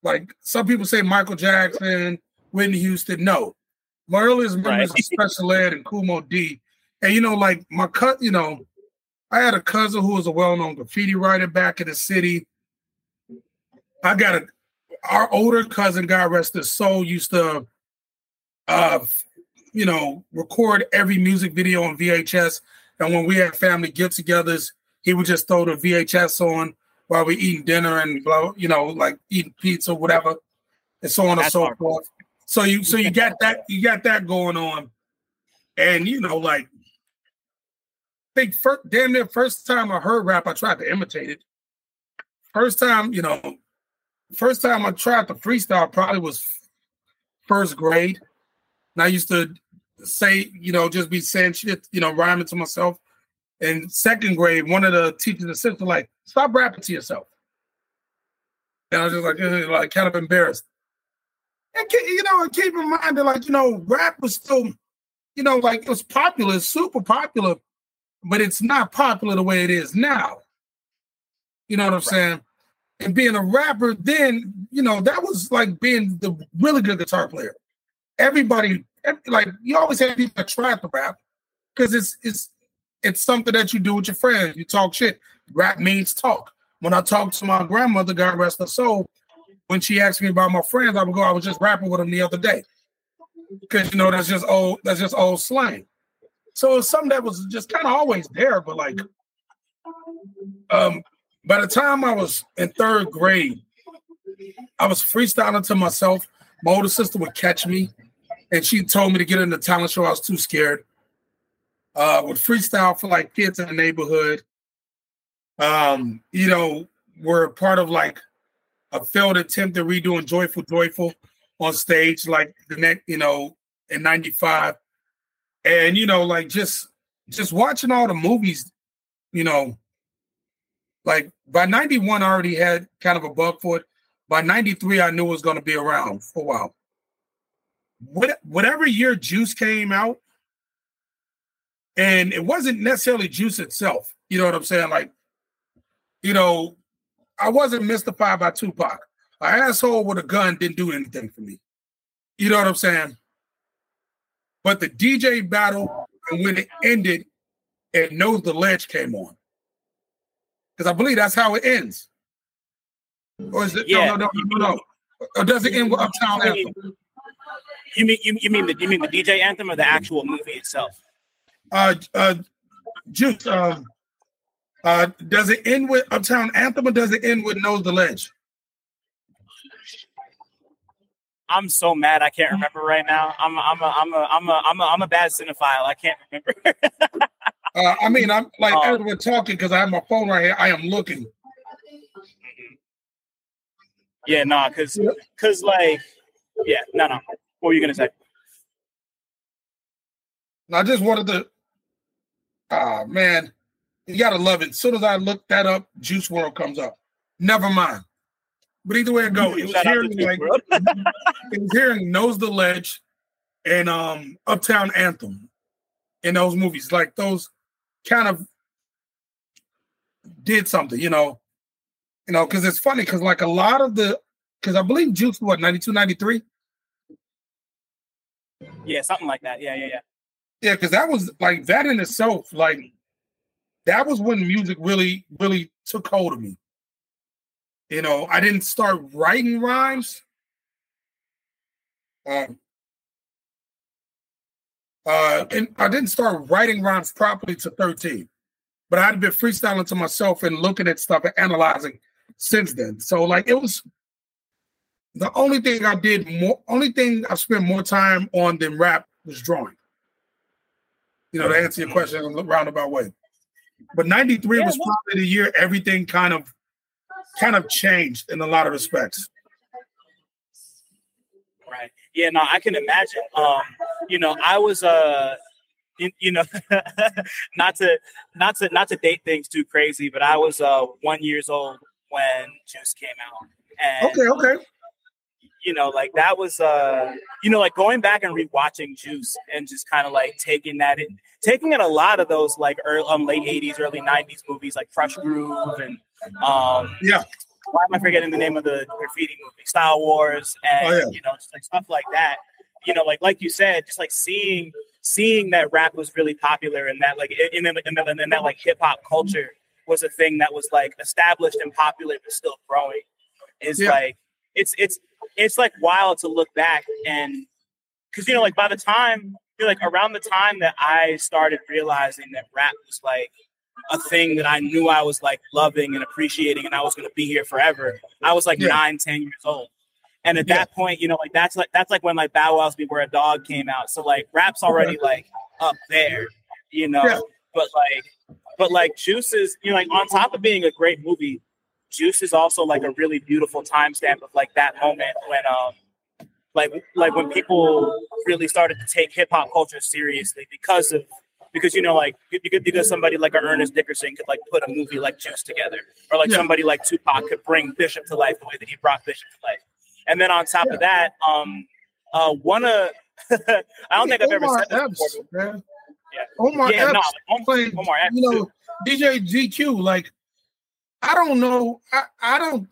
Like some people say Michael Jackson, Whitney Houston. No, my earliest memories Right. Special Ed and Kool Moe Dee. And you know, like my cut, you know, I had a cousin who was a well-known graffiti writer back in the city. I got a our older cousin, God rest his soul, used to uh you know record every music video on VHS. And when we had family get-togethers, he would just throw the VHS on while we eating dinner and blah, you know, like eating pizza, or whatever, and so on and so hard. forth. So you so you got that you got that going on. And you know, like I think first, damn near first time I heard rap, I tried to imitate it. First time, you know, first time I tried to freestyle probably was first grade. And I used to say, you know, just be saying shit, you know, rhyming to myself. In second grade, one of the teachers assistants were like, stop rapping to yourself. And I was just like, like kind of embarrassed. And you know, keep in mind that like, you know, rap was still, you know, like it was popular, super popular, but it's not popular the way it is now. You know what I'm saying? And being a rapper, then you know that was like being the really good guitar player. Everybody, ev- like you always have people that try to rap because it's it's it's something that you do with your friends. You talk shit. Rap means talk. When I talked to my grandmother, God rest her soul, when she asked me about my friends, I would go, I was just rapping with them the other day. Because you know that's just old, that's just old slang. So it's something that was just kind of always there, but like um by the time I was in third grade, I was freestyling to myself. My older sister would catch me, and she told me to get in the talent show. I was too scared. Uh, would freestyle for like kids in the neighborhood. Um, you know, were part of like a failed attempt at redoing Joyful Joyful on stage, like the next, you know, in '95, and you know, like just just watching all the movies, you know, like by 91 I already had kind of a bug for it. By 93, I knew it was going to be around for a while. What, whatever year Juice came out, and it wasn't necessarily Juice itself. You know what I'm saying? Like, you know, I wasn't mystified by Tupac. An asshole with a gun didn't do anything for me. You know what I'm saying? But the DJ battle, and when it ended, and Knows the Ledge came on. Because I believe that's how it ends. Or is it? Yeah. No, no, no, no, no. Or does it end with Uptown You mean, Anthem? you mean you, you mean the you mean the DJ anthem or the actual movie itself? Uh, uh, Juice, um, uh, does it end with Uptown Anthem or does it end with Knows the Ledge? I'm so mad I can't remember right now. I'm a, I'm a I'm a I'm a I'm a I'm a bad cinephile. I can't remember. Uh, I mean, I'm like Oh. as we're talking because I have my phone right here. I am looking. yeah, no, cause cause like yeah, no, no. What were you gonna say? I just wanted to. Ah man, you gotta love it. As soon as I look that up, Juice WRLD comes up. Never mind. But either way it goes, it was Shout hearing like it was hearing Knows the Ledge and um Uptown Anthem in those movies. Like those kind of did something, you know. You know, because it's funny because like a lot of the because I believe Juice what 92, 93? Yeah, something like that. Yeah, yeah, yeah. Yeah, because that was like that in itself, like that was when music really, really took hold of me. You know, I didn't start writing rhymes. Um, uh, and I didn't start writing rhymes properly to 13, but I'd been freestyling to myself and looking at stuff and analyzing since then. So like it was the only thing I did more, only thing I spent more time on than rap was drawing. You know, to answer your question in a roundabout way. But 93 yeah, was probably the year everything kind of kind of changed in a lot of respects. Right. Yeah, no, I can imagine. Um, you know, I was uh you, you know not to not to not to date things too crazy, but I was uh one years old when Juice came out. And, okay, okay. You know, like that was uh you know, like going back and rewatching Juice and just kind of like taking that in taking in a lot of those like early um late 80s, early 90s movies like Krush Groove and um yeah why am I forgetting the name of the graffiti movie? Style Wars and oh, yeah. you know, just like stuff like that. You know, like like you said, just like seeing seeing that rap was really popular and that like in, in, in, in that like hip hop culture was a thing that was like established and popular but still growing. Is yeah. like it's it's it's like wild to look back and because you know like by the time you know, like around the time that I started realizing that rap was like a thing that I knew I was like loving and appreciating, and I was going to be here forever. I was like yeah. nine, ten years old, and at yeah. that point, you know, like that's like that's like when like Bow Wow's "Beware a Dog" came out. So like rap's already like up there, you know. Yeah. But like, but like Juice is, you know, like on top of being a great movie, Juice is also like a really beautiful timestamp of like that moment when um like like when people really started to take hip hop culture seriously because of because you know, like because somebody like Ernest Dickerson could like put a movie like Juice together, or like yeah. somebody like Tupac could bring Bishop to life the way that he brought Bishop to life. And then on top yeah. of that, um, uh, one of I don't think I've ever said that Epps, before. Man. Yeah. Omar yeah, Epps no, Omar, played, Omar Epps, you know, too. DJ GQ. Like, I don't know. I, I don't.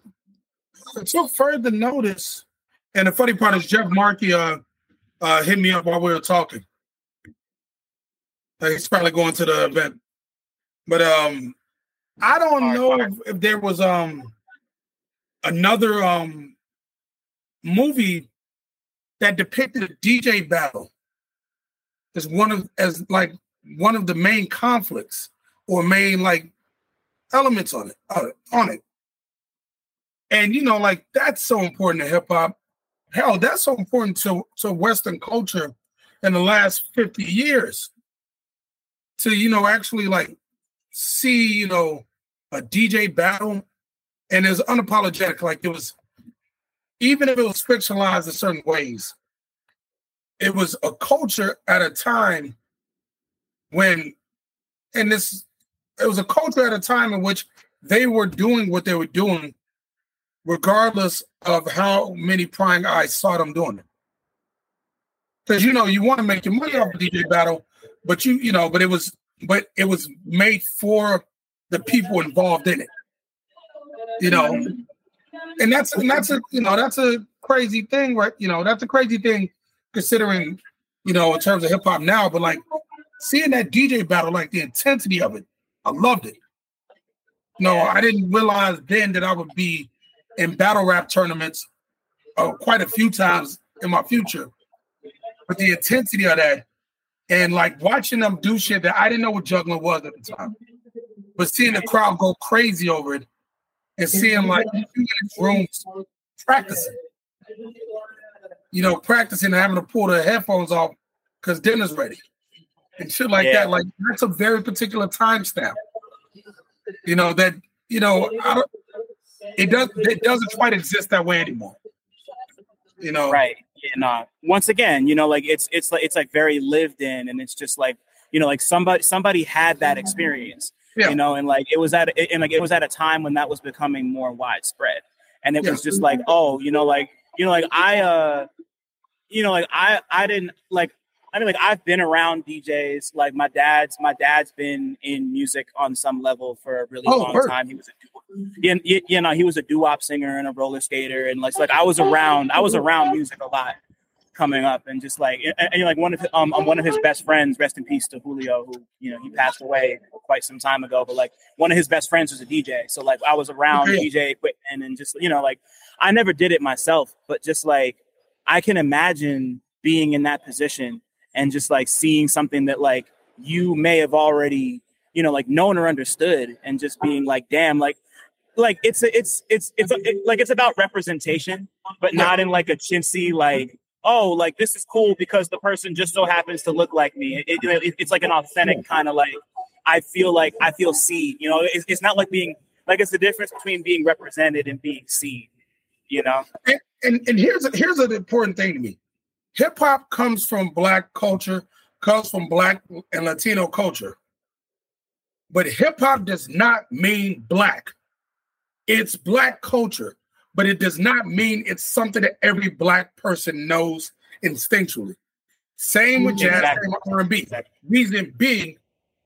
Took further notice. And the funny part is Jeff Markey uh, uh, hit me up while we were talking he's probably going to the event. But um I don't know if, if, there was um another um movie that depicted a DJ battle as one of as like one of the main conflicts or main like elements on it on it. And you know, like that's so important to hip hop. Hell, that's so important to, to Western culture in the last 50 years to you know actually like see you know a DJ battle and it's unapologetic like it was even if it was fictionalized in certain ways it was a culture at a time when and this it was a culture at a time in which they were doing what they were doing regardless of how many prying eyes saw them doing it because you know you want to make your money off a DJ battle but you you know, but it was but it was made for the people involved in it. You know, and that's and that's a you know that's a crazy thing, right? You know, that's a crazy thing considering you know in terms of hip hop now. But like seeing that DJ battle, like the intensity of it, I loved it. No, I didn't realize then that I would be in battle rap tournaments uh, quite a few times in my future. But the intensity of that and like watching them do shit that I didn't know what juggling was at the time, but seeing the crowd go crazy over it and seeing like rooms practicing, you know, practicing and having to pull the headphones off because dinner's ready and shit like yeah. that. Like that's a very particular time stamp. You know that you know it does it doesn't quite exist that way anymore. You know, right? and uh, once again, you know, like it's it's like it's like very lived in, and it's just like you know, like somebody somebody had that experience, yeah. you know, and like it was at and like it was at a time when that was becoming more widespread, and it yeah. was just like, oh, you know, like you know, like I, uh, you know, like I I didn't like I mean, like I've been around DJs. Like my dad's, my dad's been in music on some level for a really oh, long time. He was a yeah, you know, he was a doo-wop singer and a roller skater, and like, like I was around, I was around music a lot. coming up and just like and, and like one of um one of his best friends rest in peace to julio who you know he passed away quite some time ago but like one of his best friends was a dj so like i was around Okay. dj equipment and just you know like i never did it myself but just like i can imagine being in that position and just like seeing something that like you may have already you know like known or understood and just being like damn like like it's a, it's it's it's a, it, like it's about representation but not in like a chintzy like oh like this is cool because the person just so happens to look like me. It, it- it's like an authentic kind of like i feel like i feel seen you know? It's, it's not like being like it's the difference between being represented and being seen you know? And, and and here's here's an important thing to me. Hip hop comes from black culture, comes from black and Latino culture. But hip hop does not mean black. It's black culture, but it does not mean it's something that every black person knows instinctually. Same with jazz, Exactly. same with R&B. Exactly. Reason being,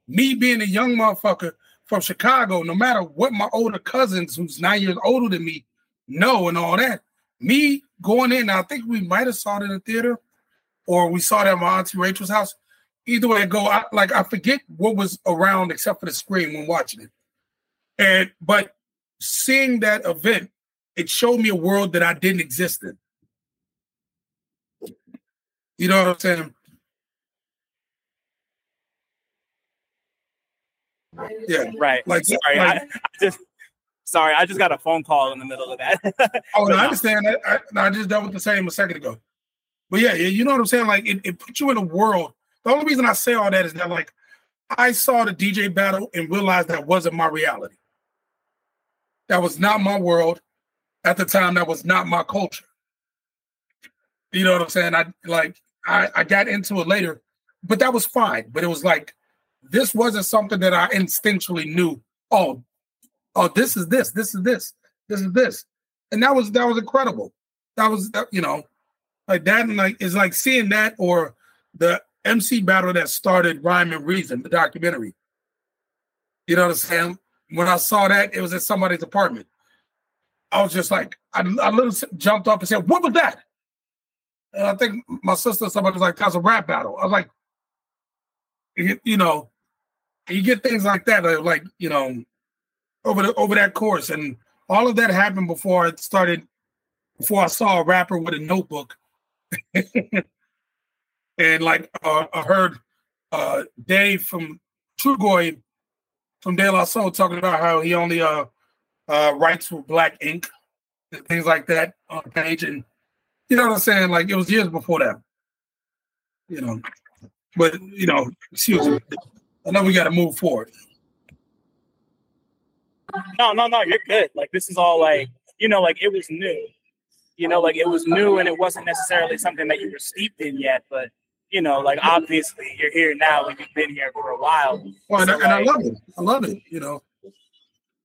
me being a young motherfucker from Chicago, no matter what my older cousins, who's nine years older than me, know and all that, me going in, I think we might have saw it in the theater, or we saw it at my auntie Rachel's house. Either way it go, I, like I forget what was around except for the screen when watching it. And but seeing that event, it showed me a world that I didn't exist in. You know what I'm saying? Yeah. right Like- sorry like- I, I just sorry i just got a phone call in the middle of that Oh, no, I uh, understand that. I, no, I just dealt with the same a second ago. But yeah, yeah, you know what I'm saying? Like it, it puts you in a world. The only reason I say all that is that like I saw the DJ battle and realized that wasn't my reality. That was not my world. At the time, that was not my culture. You know what I'm saying? I like I, I got into it later, but that was fine. But it was like this wasn't something that I instinctually knew. Oh, oh, this is this, this is this, this is this and that was that was incredible. That was you know, like that and like is like seeing that or the MC battle that started Rhyme and Reason, the documentary. You know what I'm saying? When I saw that, it was at somebody's apartment. I was just like, I, I literally jumped up and said, "What was that?" And I think my sister, somebody was like, "That's a rap battle." I was like, you, know, you get things like that, like you know, over the over that course, and all of that happened before it started before I saw a rapper with a notebook. And like uh, I heard uh Dave from Trugoy from De La Soul talking about how he only uh uh writes with black ink and things like that on the page. And you know what I'm saying? Like it was years before that you know but you know excuse me. I know we got to move forward No, no, no, you're good. Like this is all like, you know, like it was new. You know, like it was new and it wasn't necessarily something that you were steeped in yet, but you know, like obviously you're here now and you've been here for a while. well, and, I- So, and I love it I love it you know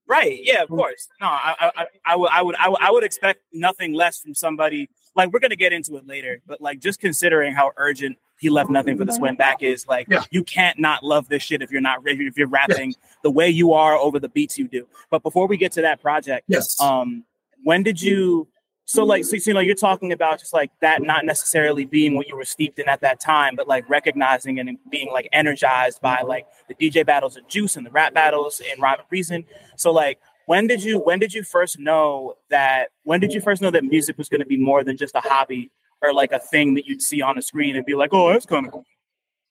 Right. Yeah, of course. No, I, I, I- I would, I would, I would, I would expect nothing less from somebody. Like we're gonna get into it later, but like just considering how urgent he left nothing for the swim back is, like Yeah. you can't not love this shit if you're not if you're rapping the way you are over the beats you do. But before we get to that project, yes um, when did you? So like, so, so know, you're talking about just like that not necessarily being what you were steeped in at that time, but like recognizing and being like energized by like the DJ battles of Juice and the rap battles and Rhyme and Reason. So like, when did you when did you first know that when did you first know that music was going to be more than just a hobby or like a thing that you'd see on a screen and be like, oh, that's kind of cool,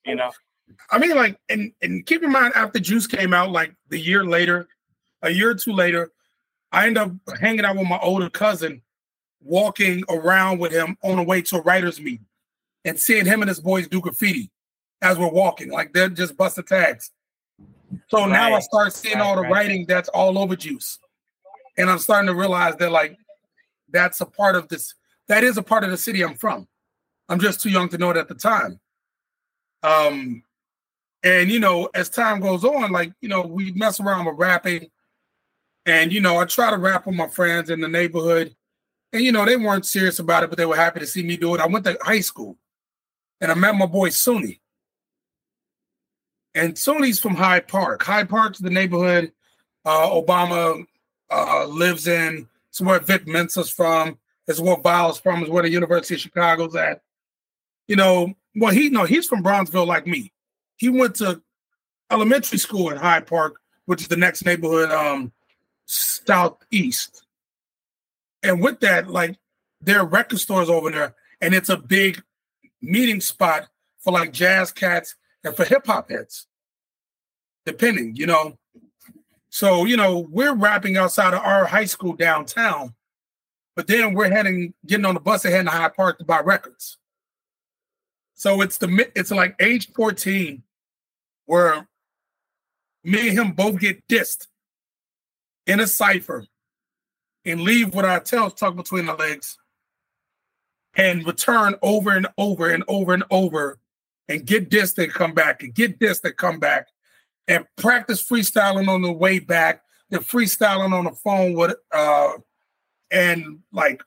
you know? I mean, like, and and keep in mind, after Juice came out, like the year later, a year or two later, I end up hanging out with my older cousin, walking around with him on the way to a writers' meeting, and seeing him and his boys do graffiti as we're walking, like they're just busting tags. So now I start seeing Right, all the right. writing that's all over Juice, and I'm starting to realize that like that's a part of this. That is a part of the city I'm from. I'm just too young to know it at the time. Um, and you know, as time goes on, like you know, we mess around with rapping, and you know, I try to rap with my friends in the neighborhood, and you know, they weren't serious about it, but they were happy to see me do it. I went to high school, and I met my boy Suni, and Suni's from Hyde Park. Hyde Park's the neighborhood uh, Obama uh, lives in. It's where Vic Mensa's from. It's where Vile's from. is where the University of Chicago's at. you know, well, he no, he's from Bronzeville like me. He went to elementary school in Hyde Park, which is the next neighborhood um southeast. And with that, like there are record stores over there, and it's a big meeting spot for like jazz cats and for hip hop heads, depending, you know. So, you know, we're rapping outside of our high school downtown, but then we're heading, getting on the bus and heading to Hyde Park to buy records. So it's the it's like age 14 where me and him both get dissed in a cipher and leave with our tails tucked between our legs and return over and over and over and over and get dissed and come back and get dissed and come back and practice freestyling on the way back, then freestyling on the phone with uh and like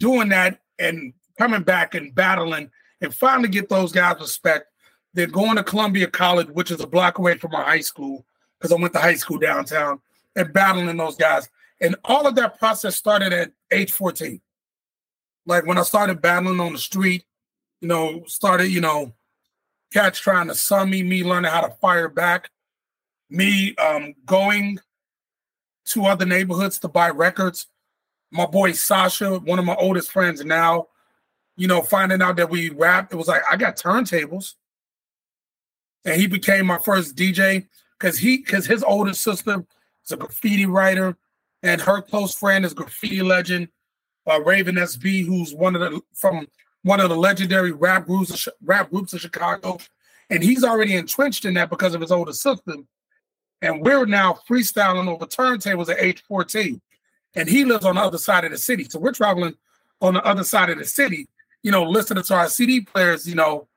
doing that and coming back and battling and finally get those guys respect. Then going to Columbia College, which is a block away from my high school, because I went to high school downtown, and battling those guys. And all of that process started at age 14. Like when I started battling on the street, you know, started, you know, cats trying to sum me, me learning how to fire back, me um going to other neighborhoods to buy records. My boy Sasha, one of my oldest friends now, you know, finding out that we rap, it was like I got turntables. And he became my first DJ because he because his older sister is a graffiti writer, and her close friend is graffiti legend uh, Raven SB, who's one of the from one of the legendary rap groups rap groups of Chicago, and he's already entrenched in that because of his older sister. And we're now freestyling over turntables at age 14. And he lives on the other side of the city. So we're traveling on the other side of the city, you know, listening to our CD players, you know,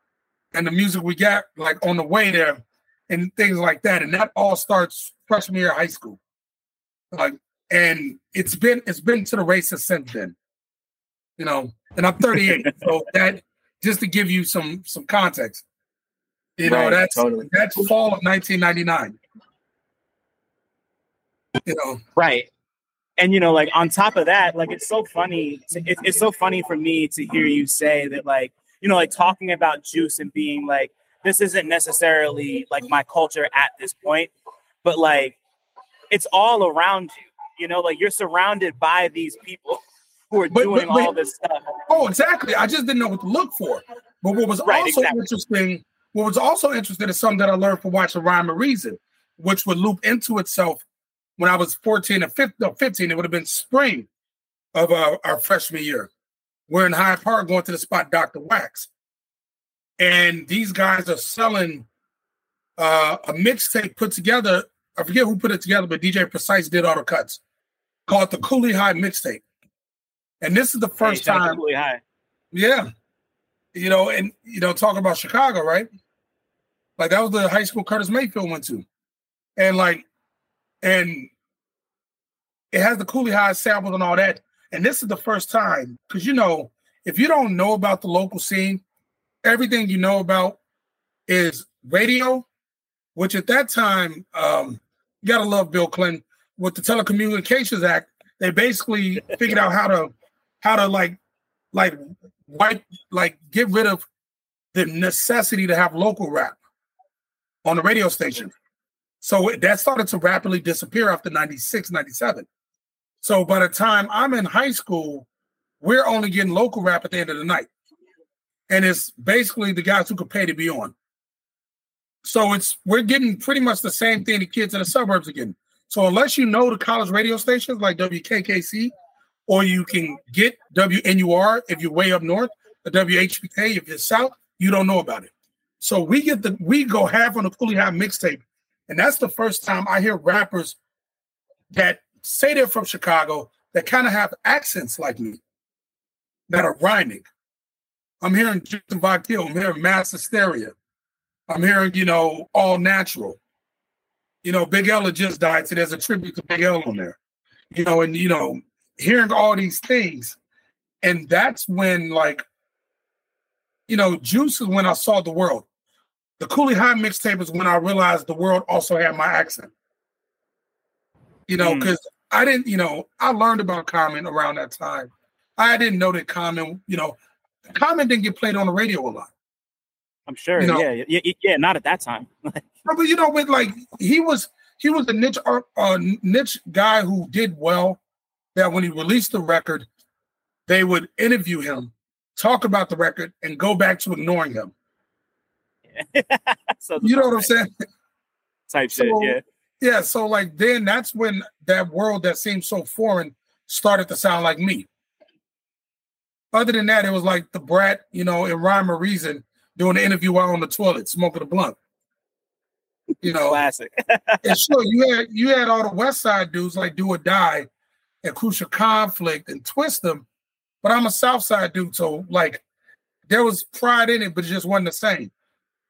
and the music we got like on the way there and things like that. And that all starts freshman year of high school. Like, and it's been it's been to the races since then. You know, and I'm 38, so that just to give you some some context. You know, right, that's totally. that's fall of 1999. You know, right. And you know, like on top of that, like it's so funny. To, it, it's so funny for me to hear you say that, like you know, like talking about juice and being like, this isn't necessarily like my culture at this point, but like it's all around you. You know, like you're surrounded by these people who are but, doing but, but, all this stuff. Oh, exactly. I just didn't know what to look for. But what was right, also exactly. interesting, what was also interesting is something that I learned from watching Rhyme and Reason, which would loop into itself when I was 14 or 15, no, 15. It would have been spring of uh, our freshman year. We're in Hyde Park going to the spot Dr. Wax. And these guys are selling uh, a mixtape put together. I forget who put it together, but DJ Precise did all the cuts called the Cooley High mixtape. And this is the first hey, time. Cooley High. Yeah. You know, and you know, talking about Chicago, right? Like that was the high school Curtis Mayfield went to. And like, and it has the Cooley High samples and all that. And this is the first time, because you know, if you don't know about the local scene, everything you know about is radio, which at that time, um, you gotta love Bill Clinton with the Telecommunications Act, they basically figured out how to how to like like wipe like get rid of the necessity to have local rap on the radio station. So that started to rapidly disappear after 96, 97. So by the time I'm in high school, we're only getting local rap at the end of the night. And it's basically the guys who could pay to be on. So it's we're getting pretty much the same thing the kids in the suburbs are getting. So unless you know the college radio stations like WKKC, or you can get WNUR if you're way up north, the WHPK if you're south, you don't know about it. So we get the we go half on the Cooley High mixtape, and that's the first time I hear rappers that say they're from Chicago that kind of have accents like me that are rhyming. I'm hearing Justin Vakill, I'm hearing Mass Hysteria, I'm hearing you know All Natural. You know, Big L just died, so there's a tribute to Big L on there. You know, and you know, hearing all these things, and that's when like, you know, Juice is when I saw the world. The Cooley High mixtape is when I realized the world also had my accent. You know, because mm. I didn't, you know, I learned about Common around that time. I didn't know that Common, you know, Common didn't get played on the radio a lot. I'm sure. You know? yeah, yeah, yeah. Not at that time. but you know, with like he was he was a niche uh, niche guy who did well. That when he released the record, they would interview him, talk about the record, and go back to ignoring him. so you know what I'm saying? Type so, shit, yeah. Yeah, so like then that's when that world that seemed so foreign started to sound like me. Other than that, it was like the brat, you know, in Rhyme or Reason doing the interview while on the toilet, smoking a blunt. You know, classic. and sure, you had you had all the West Side dudes like Do or Die and Crucial Conflict and Twista, but I'm a South Side dude, so like there was pride in it, but it just wasn't the same.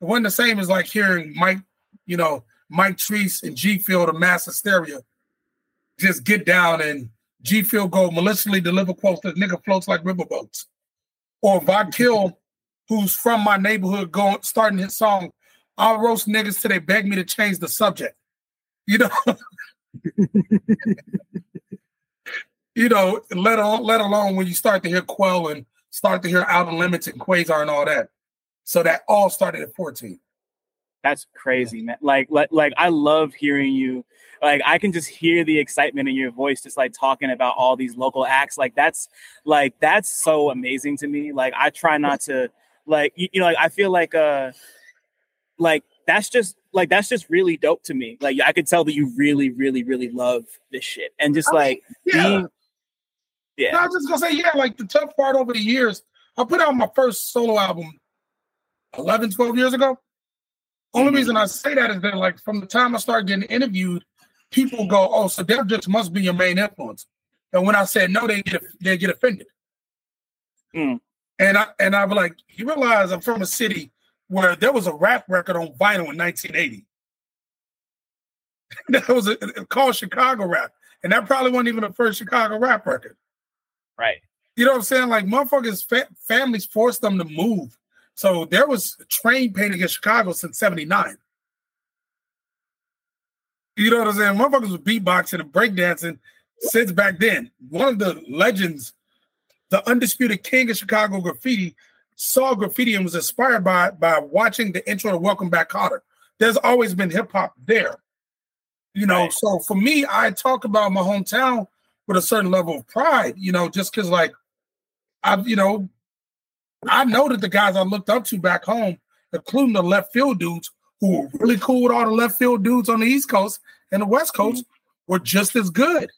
It wasn't the same as like hearing Mike, you know, Mike Treese and G Field of Mass Hysteria just get down and G Field go maliciously deliver quotes that nigga floats like riverboats. Or Vakill, who's from my neighborhood, going starting his song, I'll roast niggas till they beg me to change the subject. You know. you know, let alone let alone when you start to hear Qwel and start to hear Outta Limits and Quasar and all that. So that all started at 14. That's crazy, man. Like, like, like I love hearing you. Like, I can just hear the excitement in your voice, just like talking about all these local acts. Like, that's like that's so amazing to me. Like, I try not to, like, you, you know, like I feel like, uh, like that's just like that's just really dope to me. Like, I could tell that you really, really, really love this shit, and just like yeah. being, yeah. No, I was just gonna say, yeah. Like the tough part over the years, I put out my first solo album 11, 12 years ago. Only mm-hmm. reason I say that is that, like, from the time I started getting interviewed, people go, "Oh, so Def Jux must be your main influence." And when I said no, they get they get offended. Mm. And I and I was like, you realize I'm from a city where there was a rap record on vinyl in 1980. that was a, a, called Chicago Rap, and that probably wasn't even the first Chicago rap record. Right. You know what I'm saying? Like motherfuckers, fa- families forced them to move so there was train painting in Chicago since 79. You know what I'm saying? Motherfuckers was beatboxing and breakdancing since back then. One of the legends, the undisputed king of Chicago graffiti, saw graffiti and was inspired by by watching the intro to Welcome Back Kotter. There's always been hip hop there. You know, right. so for me, I talk about my hometown with a certain level of pride, you know, just because like I've, you know, I know that the guys I looked up to back home, including the left field dudes who were really cool with all the left field dudes on the East Coast and the West Coast, mm-hmm. were just as good.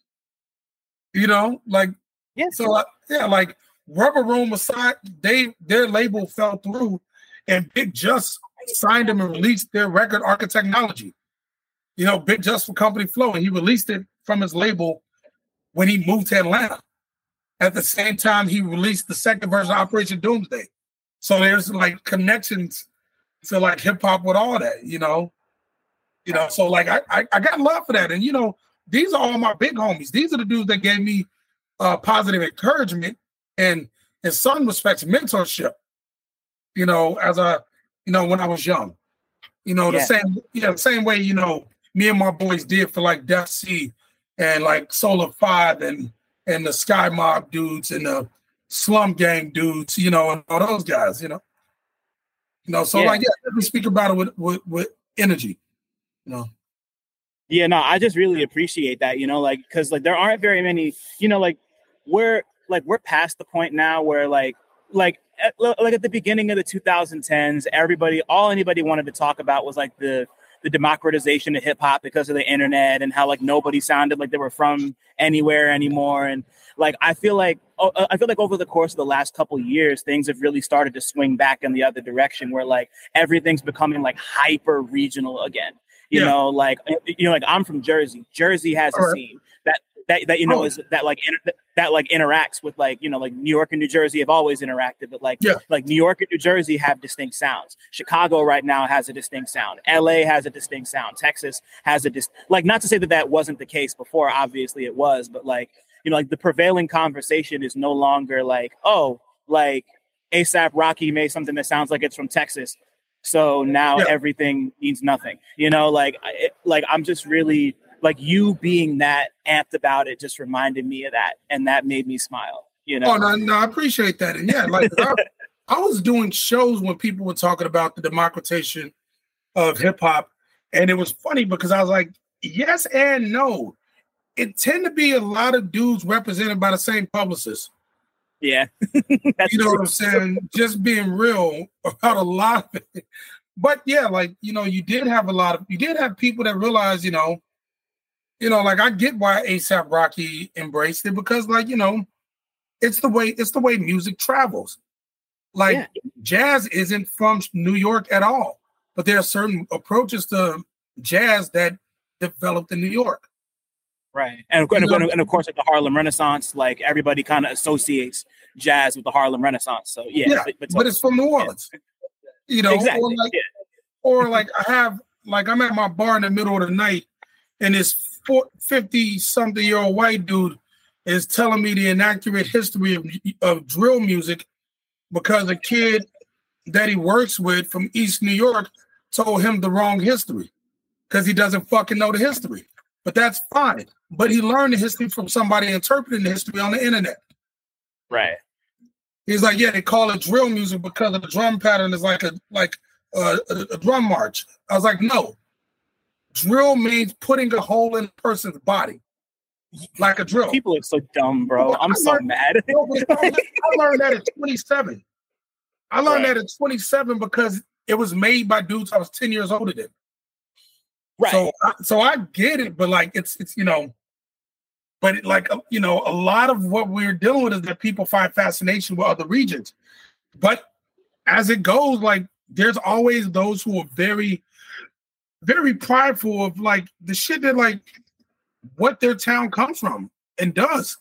You know, like yeah. So uh, yeah, like Rubber Room aside, they their label fell through, and Bigg Jus signed them and released their record Architechnology. You know, Bigg Jus for Company Flow, and he released it from his label when he moved to Atlanta. At the same time, he released the second version of Operation Doomsday. So there's like connections to like hip hop with all that, you know. You know, so like I, I, I got love for that. And you know, these are all my big homies. These are the dudes that gave me uh positive encouragement and in some respects mentorship. You know, as a you know, when I was young. You know, the yeah. same yeah, the same way, you know, me and my boys did for like Death C and like Solar Five and and the Sky Mob dudes and the Slum Gang dudes, you know, and all those guys, you know. You know, so yeah. like yeah, let me speak about it with, with with energy, you know. Yeah, no, I just really appreciate that, you know, like because like there aren't very many, you know, like we're like we're past the point now where like like at, like at the beginning of the 2010s, everybody, all anybody wanted to talk about was like the the democratization of hip hop because of the internet and how like nobody sounded like they were from anywhere anymore. And like I feel like oh, I feel like over the course of the last couple years, things have really started to swing back in the other direction, where like everything's becoming like hyper regional again. You yeah. know, like you know, like I'm from Jersey. Jersey has a scene that that you know oh. is that like inter- that like interacts with like you know like New York and New Jersey have always interacted, but like yeah. like New York and New Jersey have distinct sounds. Chicago right now has a distinct sound. L.A. has a distinct sound. Texas has a dis like not to say that that wasn't the case before. Obviously it was, but like you know like the prevailing conversation is no longer like oh like ASAP Rocky made something that sounds like it's from Texas. So now yeah. everything means nothing. You know, like it, like I'm just really like you being that amped about it just reminded me of that and that made me smile you know oh no, no i appreciate that and yeah like I, I was doing shows when people were talking about the democratization of hip hop, and it was funny because I was like, yes and no. It tend to be a lot of dudes represented by the same publicist. Yeah, you know true. what I'm saying. Just being real about a lot of it. But yeah, like you know, you did have a lot of you did have people that realized, you know, you know, like I get why ASAP Rocky embraced it because, like, you know, it's the way it's the way music travels. Like yeah. jazz isn't from New York at all, but there are certain approaches to jazz that developed in New York. Right, and, and, and of course, like the Harlem Renaissance, like everybody kind of associates jazz with the Harlem Renaissance. So yeah, yeah but, but, but, it's from New Orleans. Yeah. You know, exactly. or like, yeah. or like I have like I'm at my bar in the middle of the night, and this 50 something year old white dude is telling me the inaccurate history of, of drill music because a kid that he works with from East New York told him the wrong history because he doesn't fucking know the history. But that's fine. But he learned the history from somebody interpreting the history on the internet. Right. He's like, yeah, they call it drill music because of the drum pattern is like a like a, a, a drum march. I was like, no, drill means putting a hole in a person's body like a drill. People are so dumb, bro. I'm so mad. I learned that at 27. I learned right. that at 27 because it was made by dudes I was 10 years older than. Right. So, so I get it, but like it's it's you know, but it, like uh, you know, a lot of what we're dealing with is that people find fascination with other regions, but as it goes, like there's always those who are very, very prideful of like the shit that like what their town comes from and does.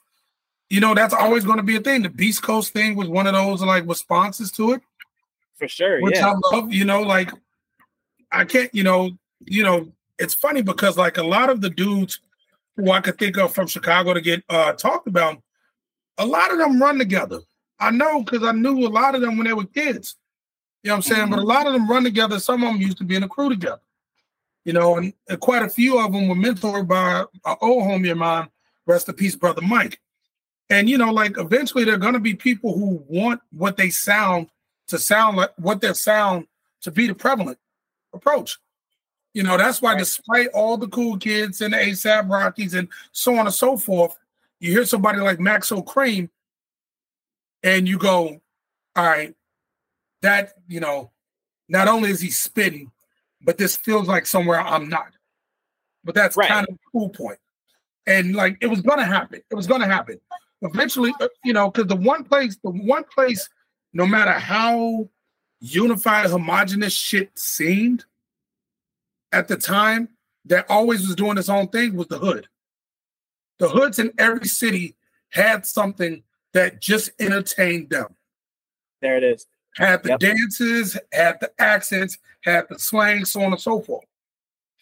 You know, that's always going to be a thing. The Beast Coast thing was one of those like responses to it. For sure. Which yeah. I love, you know, like I can't, you know, you know, it's funny because like a lot of the dudes who I could think of from Chicago to get uh talked about, a lot of them run together. I know because I knew a lot of them when they were kids. You know what I'm saying? Mm-hmm. But a lot of them run together. Some of them used to be in a crew together you know, and, and quite a few of them were mentored by an old homie of mine, rest in peace, brother Mike. And you know, like eventually there are gonna be people who want what they sound to sound like what their sound to be the prevalent approach. You know, that's why despite all the cool kids and the ASAP Rockies and so on and so forth, you hear somebody like Maxo Kream, and you go, all right, that, you know, not only is he spitting, but this feels like somewhere I'm not. But that's right. kind of the cool point. And like it was gonna happen. It was gonna happen. Eventually, uh, you know, because the one place, the one place, no matter how unified, homogenous shit seemed at the time, that always was doing its own thing was the hood. The hoods in every city had something that just entertained them. There it is had the yep. dances, had the accents, had the slang, so on and so forth.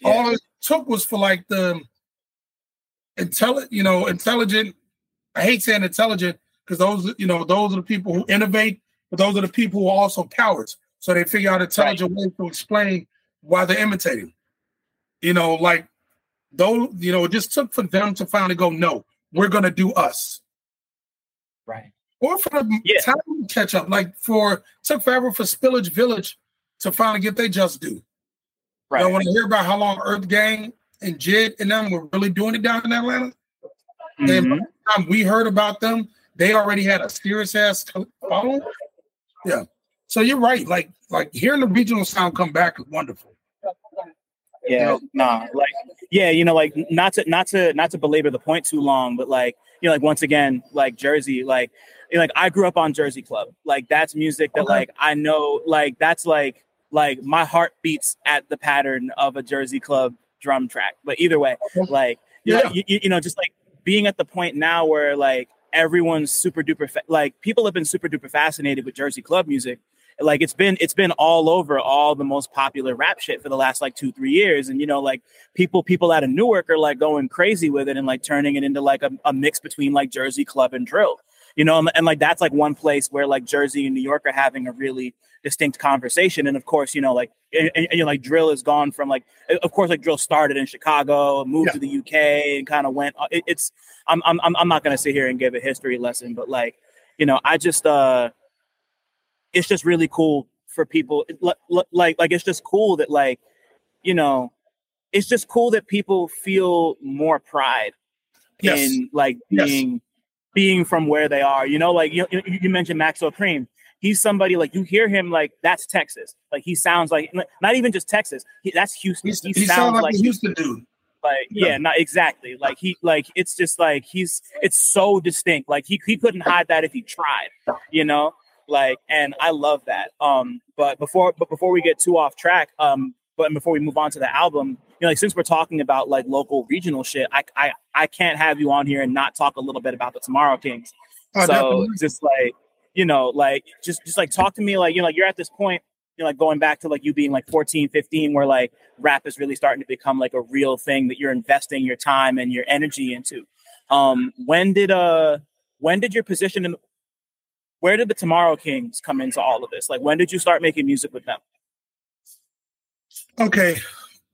Yeah. All it took was for like the intelligent, you know, intelligent. I hate saying intelligent because those, you know, those are the people who innovate, but those are the people who are also cowards. So they figure out intelligent right. ways to explain why they're imitating. You know, like though, you know, it just took for them to finally go, no, we're gonna do us. Right or for the yeah. time catch up. Like for took forever for Spillage Village to finally get their just due. Right. I want to hear about how long Earth Gang and JID and them were really doing it down in Atlanta. Mm-hmm. And time we heard about them, they already had a serious ass following. Yeah. So you're right. Like like hearing the regional sound come back is wonderful. Yeah, nah, like yeah, you know, like not to not to not to belabor the point too long, but like you know, like once again, like Jersey, like you know, like I grew up on Jersey Club. Like that's music that okay. like I know like that's like like my heart beats at the pattern of a Jersey Club drum track. But either way, like you, yeah. know, you, you know, just like being at the point now where like everyone's super duper fa- like people have been super duper fascinated with Jersey Club music. Like it's been it's been all over all the most popular rap shit for the last like two three years, and you know like people people out of Newark are like going crazy with it and like turning it into like a, a mix between like Jersey Club and drill you know, and, and, like that's like one place where like Jersey and New York are having a really distinct conversation. And of course, you know, like and, and, you know, like drill has gone from like, of course, like drill started in Chicago, moved yeah. to the UK, and kind of went. Uh, it, it's I'm I'm I'm not gonna sit here and give a history lesson, but like, you know, I just uh it's just really cool for people like like it's just cool that like you know it's just cool that people feel more pride yes. in like being yes. Being from where they are. You know like you, you mentioned Maxo Kream he's somebody like you hear him like that's texas. Like he sounds like not even just texas. He, that's houston. He's, he, he sounds like, like houston dude. Like yeah. yeah not exactly. Like he like it's just like he's it's so distinct. Like he, he couldn't hide that if he tried you know? Like and i love that. Um but before but before we get too off track um but before we move on to the album know like since we're talking about like local regional shit i i, I can't have you on here and not talk a little bit about the tomorrow kings oh, so definitely. just like you know like just just like talk to me like you know like you're at this point you know like going back to like you being like 14 15 where like rap is really starting to become like a real thing that you're investing your time and your energy into um when did uh when did your position in where did the Tomorrow Kings come into all of this? Like, when did you start making music with them? Okay,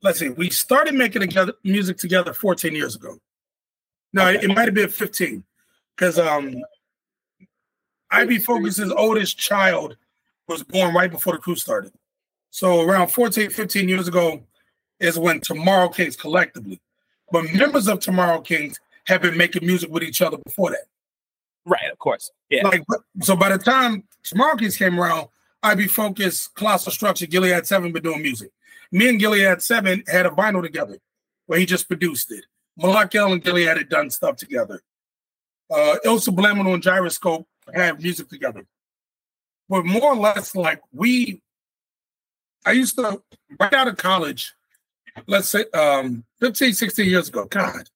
let's see. We started making together music together 14 years ago. No, okay. it, it might have been 15 because um, IB Focus's oldest child was born right before the crew started. So around 14, 15 years ago is when Tomorrow Kings collectively. But members of Tomorrow Kings have been making music with each other before that. Right, of course. Yeah. Like so by the time Tomorrow Kings came around, IB Focus, Colossal Structure, Gilead Seven been doing music. Me and Gilead Seven had a vinyl together where he just produced it. Malak El and Gilead had done stuff together. Uh Il Subliminal and Gyroscope had music together. But more or less like we I used to right out of college, let's say um 15, 16 years ago. God.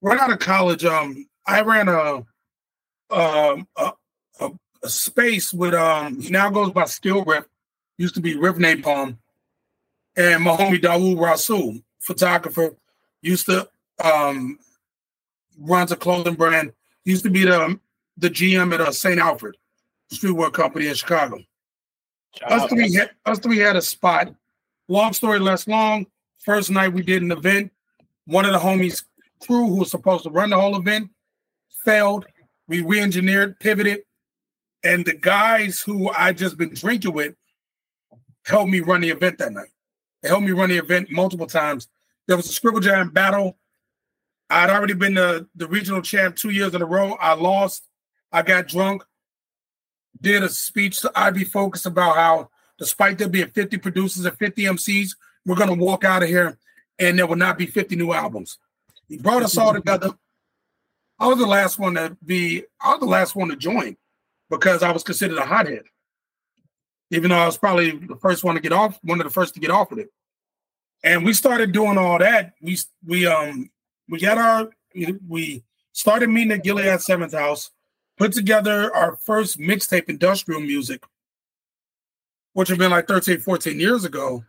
Right out of college, um, I ran a um, a, a, a, space with um he now goes by Skill Rip, used to be Rip Napalm, and my homie Dawood Rasul, photographer, used to um runs a clothing brand, used to be the the GM at a uh, St. Alfred streetwear company in Chicago. us three had us three had a spot. Long story less long. First night we did an event. One of the homies crew who was supposed to run the whole event failed we re-engineered, pivoted, and the guys who I just been drinking with helped me run the event that night. Helped me run the event multiple times. There was a Scribble Jam battle. I'd already been the, the regional champ two years in a row. I lost. I got drunk. Did a speech to IB Focus about how, despite there being 50 producers and 50 MCs, we're going to walk out of here and there will not be 50 new albums. He brought us all together. I was the last one to be. I was the last one to join because I was considered a hothead, even though I was probably the first one to get off, one of the first to get off with it. And we started doing all that. We we um we got our we started meeting at Gilead Seventh House, put together our first mixtape, industrial music, which had been like 13, 14 years ago.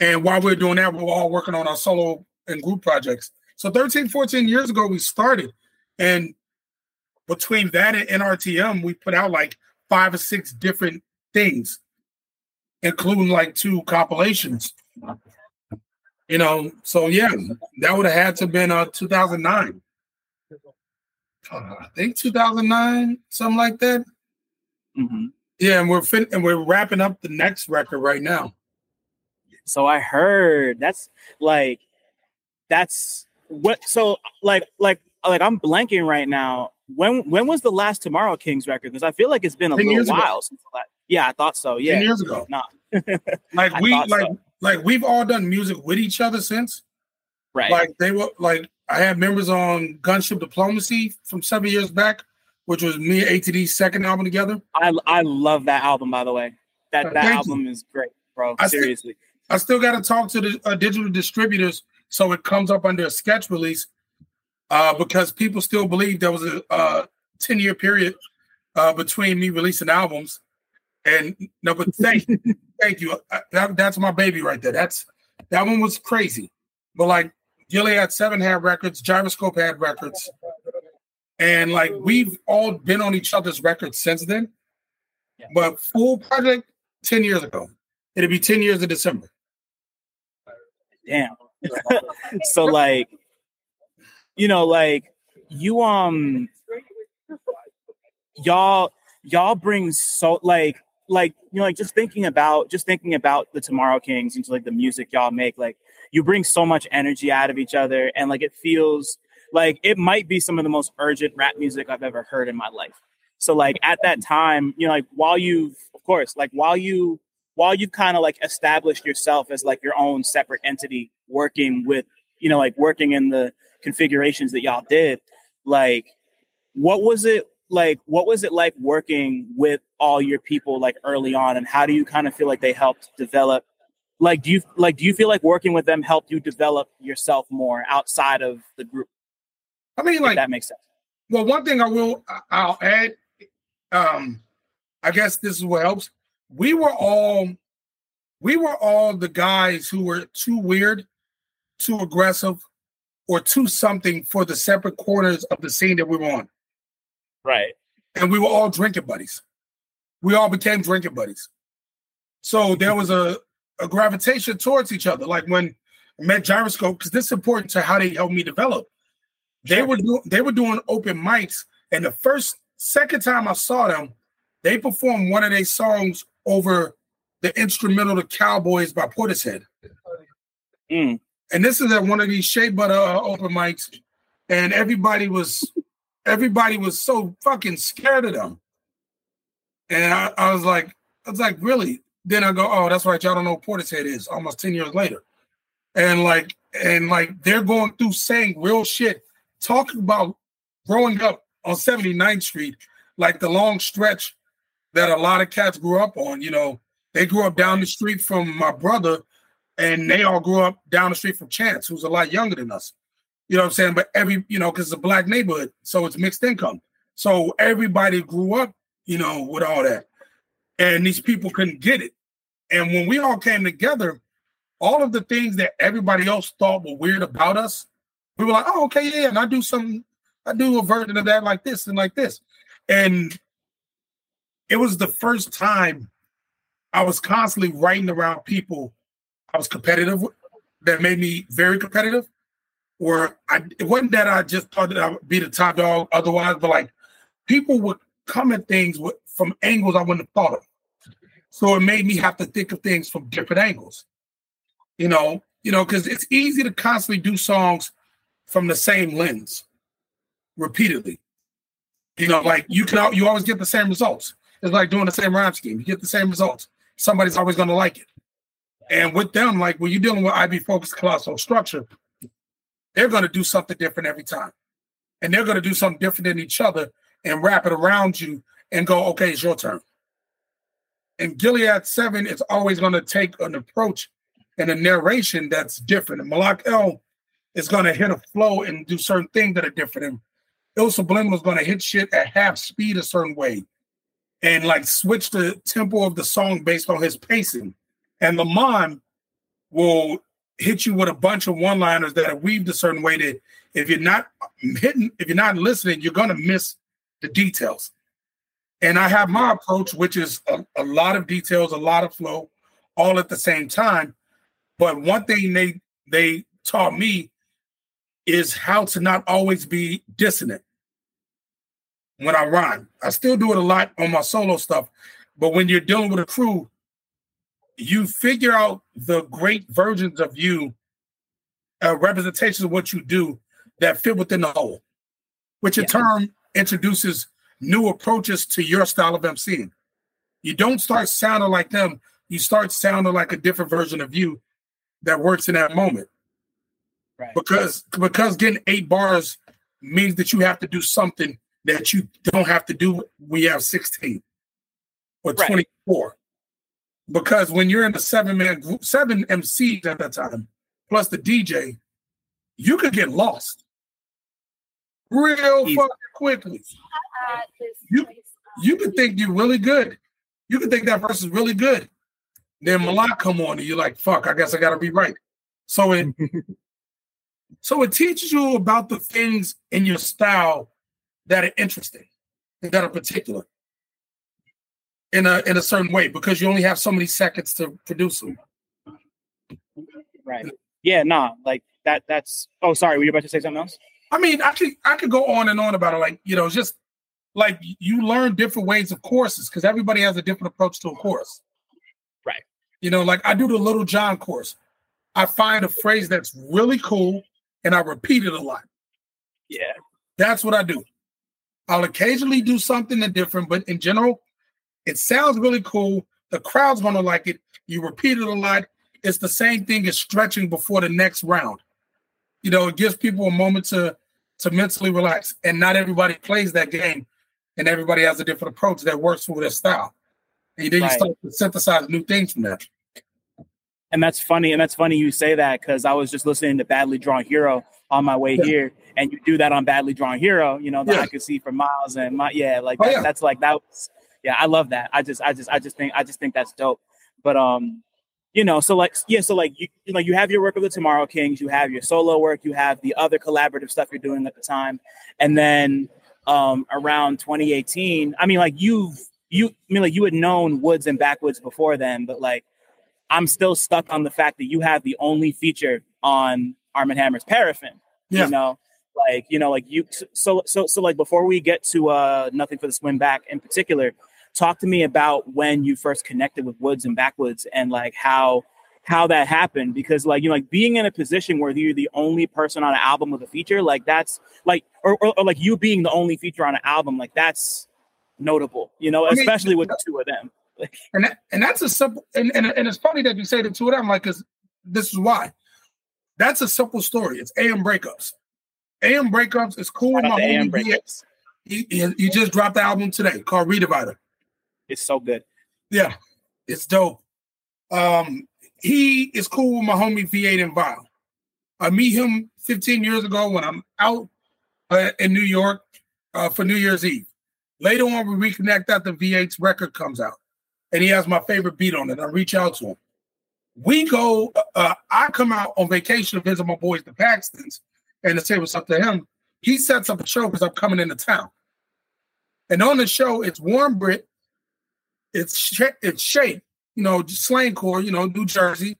And while we were doing that, we were all working on our solo and group projects. So 13, 14 years ago, we started. And between that and NRTM, we put out like five or six different things, including like two compilations. You know, so yeah, that would have had to have been uh 2009. Uh, I think 2009, something like that. Mm-hmm. Yeah, and we're fin- and we're wrapping up the next record right now. So I heard that's like that's what so like like like I'm blanking right now. When when was the last Tomorrow Kings record? Because I feel like it's been a little while ago. since that. Yeah, I thought so. Yeah, ten years ago. Nah. like we like so. like we've all done music with each other since. Right. Like they were like I had members on Gunship Diplomacy from seven years back, which was me and ATD's second album together. I I love that album by the way. That that Thank album you. is great, bro. I Seriously. Still, I still got to talk to the uh, digital distributors so it comes up under a SKECH release uh, because people still believe there was a uh, 10 year period uh, between me releasing albums. And no, but thank, thank you. That, that's my baby right there. That's that one was crazy. But like Gilead Seven had records, Gyroscope had records, and like we've all been on each other's records since then. Yeah. But full project 10 years ago. It'll be 10 years in December. Damn. so like you know, like you um y'all y'all bring so like like you know, like just thinking about just thinking about the Tomorrow Kings and like the music y'all make, like you bring so much energy out of each other, and like it feels like it might be some of the most urgent rap music I've ever heard in my life. So like at that time, you know, like while you've of course, like while you while you've kind of like established yourself as like your own separate entity working with, you know, like working in the configurations that y'all did, like what was it like what was it like working with all your people like early on? And how do you kind of feel like they helped develop like do you like do you feel like working with them helped you develop yourself more outside of the group? I mean like that makes sense. well one thing i will i'll add um i guess this is what helps. We were all we were all the guys who were too weird, too aggressive, or too something for the separate corners of the scene that we were on. Right. And we were all drinking buddies. We all became drinking buddies. So there was a, a gravitation towards each other. Like when I met Gyroscope, because this is important to how they helped me develop. They were doing they were doing open mics, and the first second time I saw them, they performed one of their songs over the instrumental "The Cowboys" by Portishead. Mm. And this is at one of these Shea Butter uh, open mics, and everybody was everybody was so fucking scared of them. And I, I was like, I was like, really? Then I go, oh, that's right, y'all don't know what Portishead is. Almost ten years later, and like, and like, they're going through saying real shit, talking about growing up on 79th Street, like the long stretch that a lot of cats grew up on. You know, they grew up down the street from my brother, and they all grew up down the street from Chance, who's a lot younger than us. You know what I'm saying? But every, you know, because it's a black neighborhood, so it's mixed income. So everybody grew up, you know, with all that. And these people couldn't get it. And when we all came together, all of the things that everybody else thought were weird about us, we were like, oh, okay, yeah, and I do some, I do a version of that like this and like this. And it was the first time I was constantly writing around people I was competitive with, that made me very competitive. Or I it wasn't that I just thought that I would be the top dog otherwise, but like people would come at things with, from angles I wouldn't have thought of. So it made me have to think of things from different angles. You know, you know, because it's easy to constantly do songs from the same lens repeatedly. You know, like you can you always get the same results. It's like doing the same rhyme scheme. You get the same results. Somebody's always going to like it. And with them, like when you're dealing with IB focused colossal structure, they're going to do something different every time. And they're going to do something different than each other and wrap it around you and go, okay, it's your turn. And Gilead 7 is always going to take an approach and a narration that's different. And Malak El is going to hit a flow and do certain things that are different. And Il Subliminal is going to hit shit at half speed a certain way and like switch the tempo of the song based on his pacing. And Lamont will hit you with a bunch of one-liners that are weaved a certain way that if you're not hitting, if you're not listening, you're gonna miss the details. And I have my approach, which is a, a lot of details, a lot of flow, all at the same time. But one thing they they taught me is how to not always be dissonant when I rhyme. I still do it a lot on my solo stuff, but when you're dealing with a crew, you figure out the great versions of you, uh, representations of what you do that fit within the whole, which in yeah. turn introduces new approaches to your style of MCing. You don't start sounding like them, you start sounding like a different version of you that works in that moment. Right. Because because getting eight bars means that you have to do something that you don't have to do We have 16 or right. 24. Because when you're in a seven man group, seven MCs at that time, plus the DJ, you could get lost real fucking quickly. You you could think you're really good. You could think that verse is really good. Then Malak come on and you're like, fuck, I guess I gotta be right. So it so it teaches you about the things in your style that are interesting, and that are particular in a in a certain way because you only have so many seconds to produce them. Right. Yeah, nah, like that that's oh sorry, were you about to say something else? I mean, I could I could go on and on about it. Like, you know, just like you learn different ways of courses because everybody has a different approach to a course. Right. You know, like I do the Lil Jon course. I find a phrase that's really cool and I repeat it a lot. Yeah. That's what I do. I'll occasionally do something different, but in general, it sounds really cool. The crowd's gonna like it. You repeat it a lot. It's the same thing as stretching before the next round. You know, it gives people a moment to to mentally relax. And not everybody plays that game, and everybody has a different approach that works for their style. And then right. you start to synthesize new things from that. And that's funny. And that's funny you say that because I was just listening to Badly Drawn Hero on my way yeah. here, and you do that on Badly Drawn Hero. You know that yeah. I could see for miles and my yeah, like oh, that, yeah. that's like that. Was, yeah, I love that. I just, I just, I just think, I just think that's dope. But um, you know, so like yeah, so like you, you know, you have your work with the Tomorrow Kings, you have your solo work, you have the other collaborative stuff you're doing at the time, and then um around 2018, I mean, like you've you, I mean, like you had known Woods and Backwoodz before then, but like I'm still stuck on the fact that you have the only feature on Arm & Hammer's Paraffin. Yeah. You know, like you know, like you. So so so like before we get to uh nothing for the swim back in particular, talk to me about when you first connected with Woods and Backwoodz and like how how that happened because like you know like being in a position where you're the only person on an album with a feature like that's like or, or, or like you being the only feature on an album like that's notable you know especially with the two of them. And that, and that's a simple and, and and it's funny that you say the two of them like because this is why. That's a simple story. It's am breakups. Am breakups is cool my homie breakups. He, he, he just dropped the album today called redivider it's so good yeah it's dope um he is cool with my homie v8 and Vile. I meet him 15 years ago when I'm out uh, in New York uh, for New Year's Eve. Later on, we reconnect after V8's record comes out and he has my favorite beat on it. I reach out to him. We go, uh, I come out on vacation to visit my boys, the Paxtons, and to say what's up to him. He sets up a show because I'm coming into town. And on the show, it's Warm Brit, it's sh- it's Shape, you know, Slangcore, you know, New Jersey.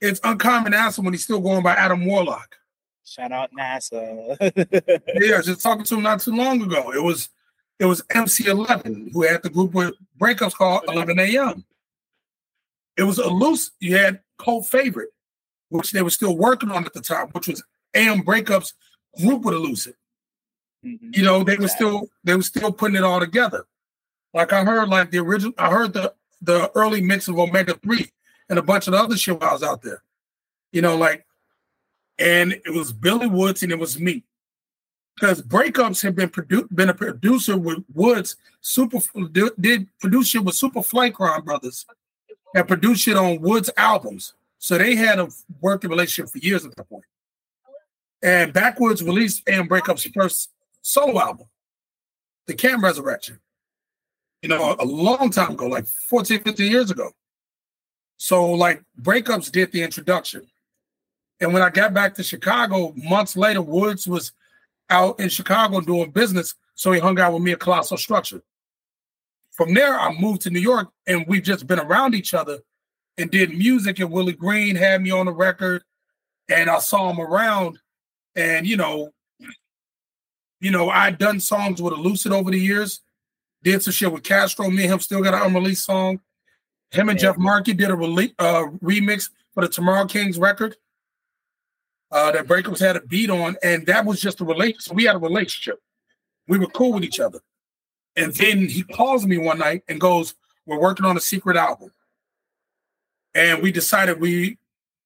It's Uncommon NASA when he's still going by Adam Warlock. Shout out NASA. yeah, I was just talking to him not too long ago. It was it was MC11 who had the group with breakups called 11 a.m. It was a loose, you had cult favorite, which they were still working on at the time, which was AM breakups group with Elucid. Mm-hmm. You know, they were still they were still putting it all together. Like I heard like the original I heard the the early mix of Omega 3 and a bunch of other shit I was out there. You know, like and it was Billy Woods and it was me because breakups had been produced been a producer with Woods. Super did produce shit with Super Flycron Brothers and produced shit on Woods albums. So they had a working relationship for years at that point. And Backwoodz released and Breakups' first solo album, The Cam Resurrection. You know, a long time ago, like 14, 15 years ago. So, like, Breakups did the introduction. And when I got back to Chicago months later, Woods was out in Chicago doing business. So he hung out with me at Colossal Structure. From there, I moved to New York and we've just been around each other and did music. And Willie Green had me on the record and I saw him around. And, you know, you know, I'd done songs with Elucid over the years, did some shit with Castro. Me and him still got an unreleased song. Him and yeah. Jeff Markey did a rele- uh, remix for the Tomorrow Kings record uh, that Breakups had a beat on, and that was just a relationship. So we had a relationship. We were cool with each other. And then he calls me one night and goes, "We're working on a secret album, and we decided we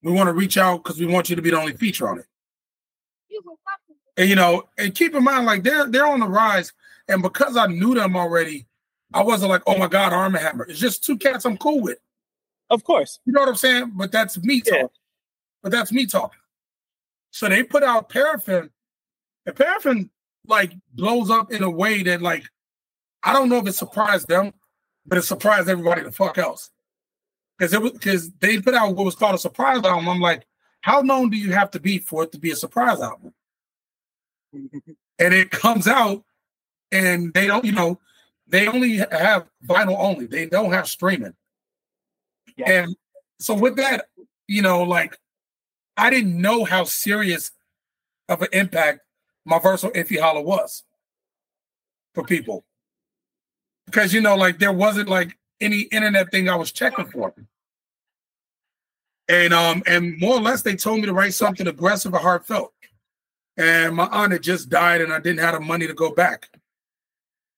we want to reach out because we want you to be the only feature on it." And you know, and keep in mind, like they're they're on the rise, and because I knew them already, I wasn't like, "Oh my God, Arm & Hammer." It's just two cats I'm cool with. Of course, you know what I'm saying. But that's me talking. But that's me talking. So they put out paraffin, and paraffin like blows up in a way that like I don't know if it surprised them, but it surprised everybody the fuck else. Because it was because they put out what was called a surprise album. I'm like, how known do you have to be for it to be a surprise album? and it comes out, and they don't, you know, they only have vinyl only. They don't have streaming. Yeah. And so with that, you know, like I didn't know how serious of an impact my verse on Iffy Holla was. for people because you know, like there wasn't like any internet thing I was checking for. And um, and more or less they told me to write something aggressive or heartfelt. And my aunt had just died and I didn't have the money to go back.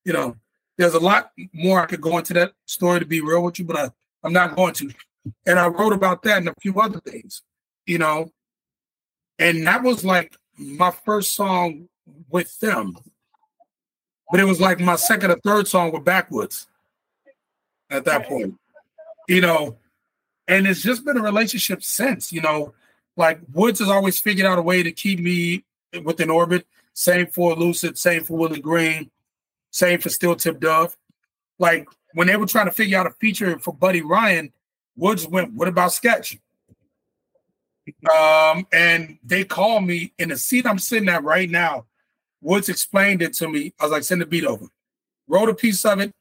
You know, there's a lot more I could go into that story to be real with you, but I, I'm not going to. And I wrote about that and a few other things, you know. And that was like my first song with them. But it was like my second or third song with Backwoodz at that point. You know, and it's just been a relationship since, you know, like Woods has always figured out a way to keep me within orbit. Same for Lucid, same for Willie Green, same for Steel Tip Dove. Like when they were trying to figure out a feature for Buddy Ryan, Woods went, What about SKECH? Um, and they called me in the seat I'm sitting at right now. Woods explained it to me. I was like, send the beat over. Wrote a piece of it,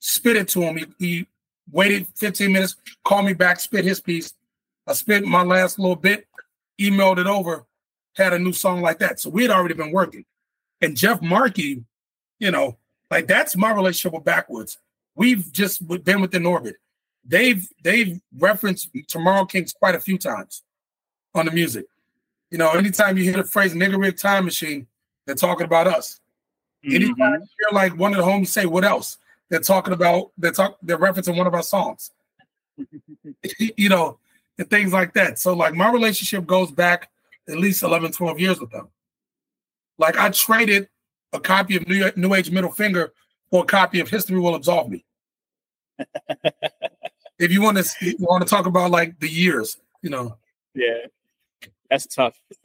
spit it to him. He, he waited 15 minutes, called me back, spit his piece. I spit my last little bit, emailed it over, had a new song like that. So we had already been working. And Jeff Markey, you know, like that's my relationship with Backwoodz. We've just been within orbit. They've they've referenced Tomorrow Kings quite a few times on the music. You know, anytime you hear the phrase nigga rig time machine, they're talking about us. Mm-hmm. Anytime you hear like one of the homies say, what else? They're talking about they're talk they're referencing one of our songs. you know, and things like that. So like my relationship goes back at least 11, 12 years with them. Like I traded a copy of New, New Age Middle Finger or a copy of History Will Absolve Me. if you want to you want to talk about like the years, you know. Yeah. That's tough.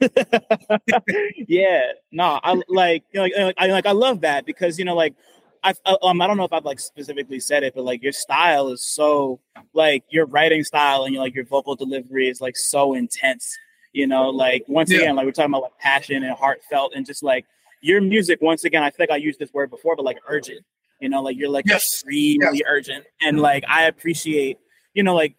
yeah, no, I like, you know, like, I like, I love that because you know, like, I um, I don't know if I've like specifically said it, but like your style is so like your writing style and your like your vocal delivery is like so intense. You know, like once yeah. again, like we're talking about like passion and heartfelt and just like your music. Once again, I think I used this word before, but like urgent. You know, like you're like yes. extremely yes. urgent, and like I appreciate, you know, like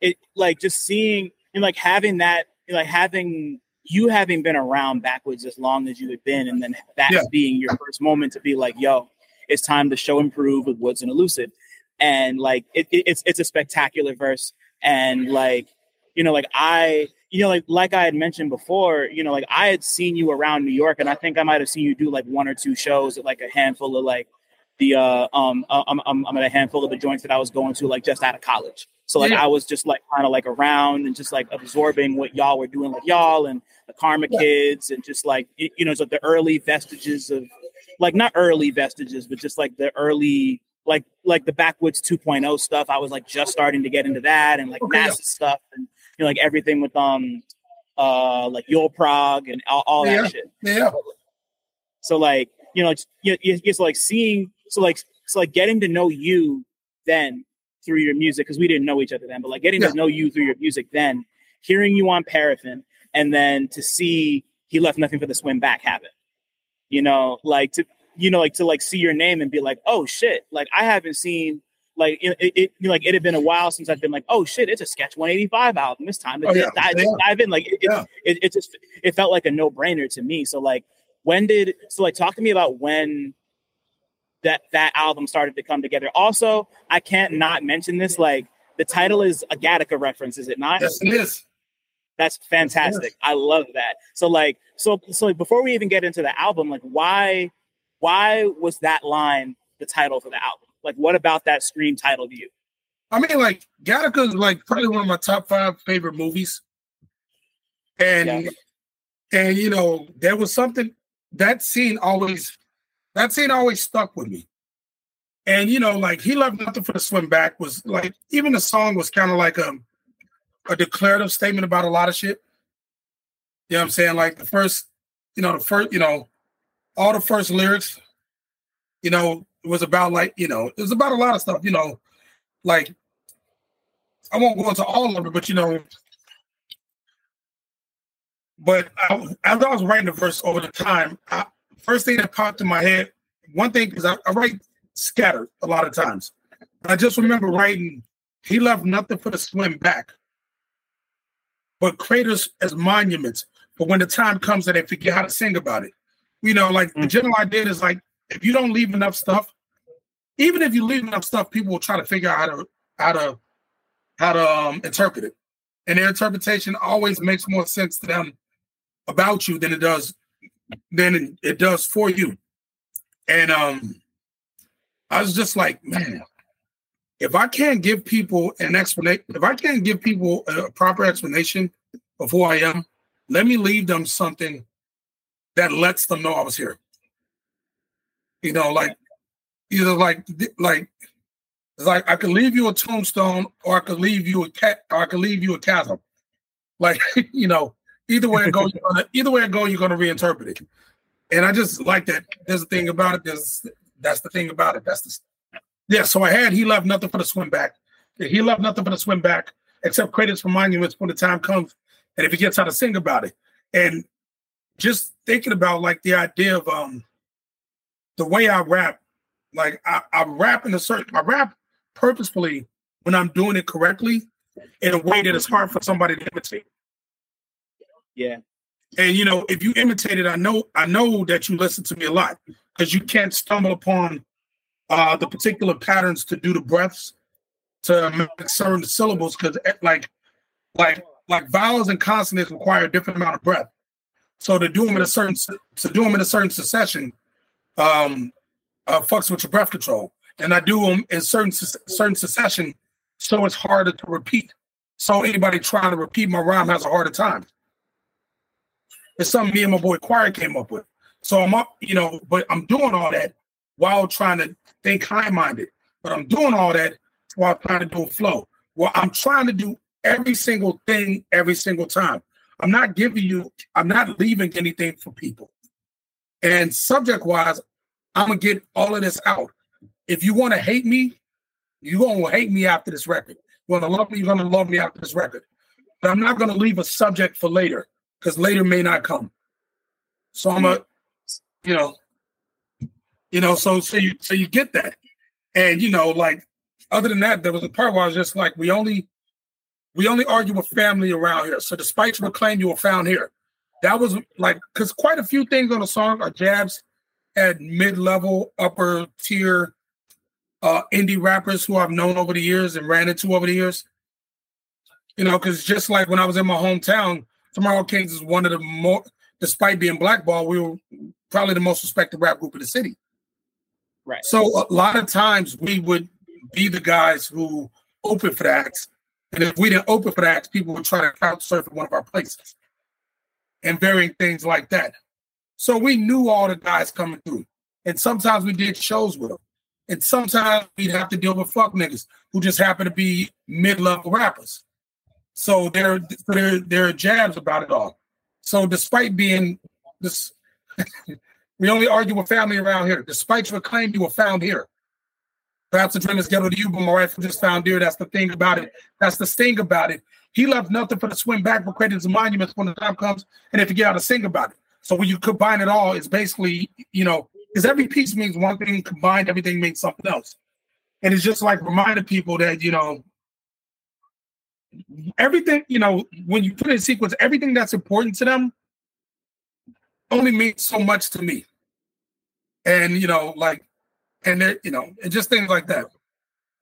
it, like just seeing and like having that like having you having been around Backwoodz as long as you had been, and then that yeah. being your first moment to be like, yo, it's time to show improve with Woods and Elucid. And like it, it, it's it's a spectacular verse. And like, you know, like I, you know, like like I had mentioned before, you know, like I had seen you around New York, and I think I might have seen you do like one or two shows at like a handful of like the uh um I'm I'm, I'm at a handful of the joints that I was going to like just out of college. So like yeah. I was just like kind of like around and just like absorbing what y'all were doing with y'all and the Karma yeah. Kids and just like you know so the early vestiges of like not early vestiges but just like the early like like the Backwoodz 2.0 stuff. I was like just starting to get into that and like okay, massive yeah. stuff and you know like everything with um uh like Yo Prog and all, all that yeah. shit. Yeah. So like you know it's you, it's like seeing so like so like getting to know you then through your music because we didn't know each other then, but like getting yeah. to know you through your music then, hearing you on Paraffin, and then to see he left nothing for the swim back happen. You know, like to you know, like to like see your name and be like, oh shit, like I haven't seen like it, it, like it had been a while since I've been like, oh shit, it's a SKECH185 album. It's time to oh, yeah. dive, yeah. dive, in. Like it, yeah. it, it just it felt like a no brainer to me. So like, when did so like talk to me about when that that album started to come together. Also, I can't not mention this. Like the title is a Gattaca reference, is it not? Yes, it is. That's fantastic. I love that. So like, so so like before we even get into the album, like why why was that line the title for the album? Like, what about that screen title to you? I mean, like Gattaca is like probably one of my top five favorite movies, and yeah. and you know there was something that scene always that scene always stuck with me. And you know, like he left nothing for the swim back was like even the song was kind of like a a declarative statement about a lot of shit. You know what I'm saying? Like the first, you know, the first, you know, all the first lyrics, you know, it was about like, you know, it was about a lot of stuff, you know, like I won't go into all of it, but you know, but I, as I was writing the verse over the time, I, first thing that popped in my head, one thing because I, I, write scattered a lot of times. I just remember writing, he left nothing for the swim back, but craters as monuments But when the time comes that they forget how to sing about it. You know, like mm-hmm. the mm. general idea is like if you don't leave enough stuff, even if you leave enough stuff, people will try to figure out how to how to how to um, interpret it, and their interpretation always makes more sense to them about you than it does than it does for you. And um, I was just like, man, if I can't give people an explanation, if I can't give people a proper explanation of who I am, let me leave them something that lets them know I was here. You know, like either like like it's like I could leave you a tombstone or I could leave you a cat or I could leave you a chasm. Like, you know, either way it goes, gonna, either way it go, you're gonna reinterpret it. And I just like that. There's a thing about it. There's that's the thing about it. That's the yeah. So I had he left nothing for the swim back. He left nothing for the swim back except credits for monuments when the time comes, and if he gets how to sing about it. And just thinking about like the idea of um the way I rap, like I, I rap in a certain I rap purposefully when I'm doing it correctly in a way that is hard for somebody to imitate. Yeah. And you know, if you imitate it, I know I know that you listen to me a lot because you can't stumble upon uh the particular patterns to do the breaths to make certain syllables because eh, like like like vowels and consonants require a different amount of breath. So to do them in a certain to do them in a certain succession, um, uh, fucks with your breath control. And I do them in certain certain succession, so it's harder to repeat. So anybody trying to repeat my rhyme has a harder time. It's something me and my boy Choir came up with. So I'm up, you know, but I'm doing all that while trying to think high-minded. But I'm doing all that while trying to do a flow. Well, I'm trying to do every single thing every single time. I'm not giving you, I'm not leaving anything for people. And subject wise, I'm gonna get all of this out. If you want to hate me, you're gonna hate me after this record. You want to love me, you're gonna love me after this record. But I'm not gonna leave a subject for later because later may not come. So I'm a, you know, you know, so so you so you get that, and you know, like other than that, there was a part where I was just like, we only we only argue with family around here. So despite your claim you were found here, that was like because quite a few things on the song are jabs at mid-level, upper tier uh, indie rappers who I've known over the years and ran into over the years. You know, because just like when I was in my hometown, Tomorrow Kings is one of the more, despite being blackballed, we were probably the most respected rap group in the city. Right. So a lot of times we would be the guys who open for the acts and if we didn't open for acts, people would try to couch surf at one of our places and varying things like that. So we knew all the guys coming through. And sometimes we did shows with them. And sometimes we'd have to deal with fuck niggas who just happen to be mid-level rappers. So there, there, there are jabs about it all. So despite being this, we only argue with family around here. Despite your claim you were found here, Perhaps the dream is ghetto to you, but my wife was just found here. That's the thing about it. That's the sting about it. He left nothing for the swim back for credits and monuments when the time comes, and if you get out to sing about it. So when you combine it all, it's basically, you know, because every piece means one thing, combined, everything means something else. And it's just like reminding people that, you know, everything, you know, when you put in sequence, everything that's important to them only means so much to me. And, you know, like and it, you know, and just things like that.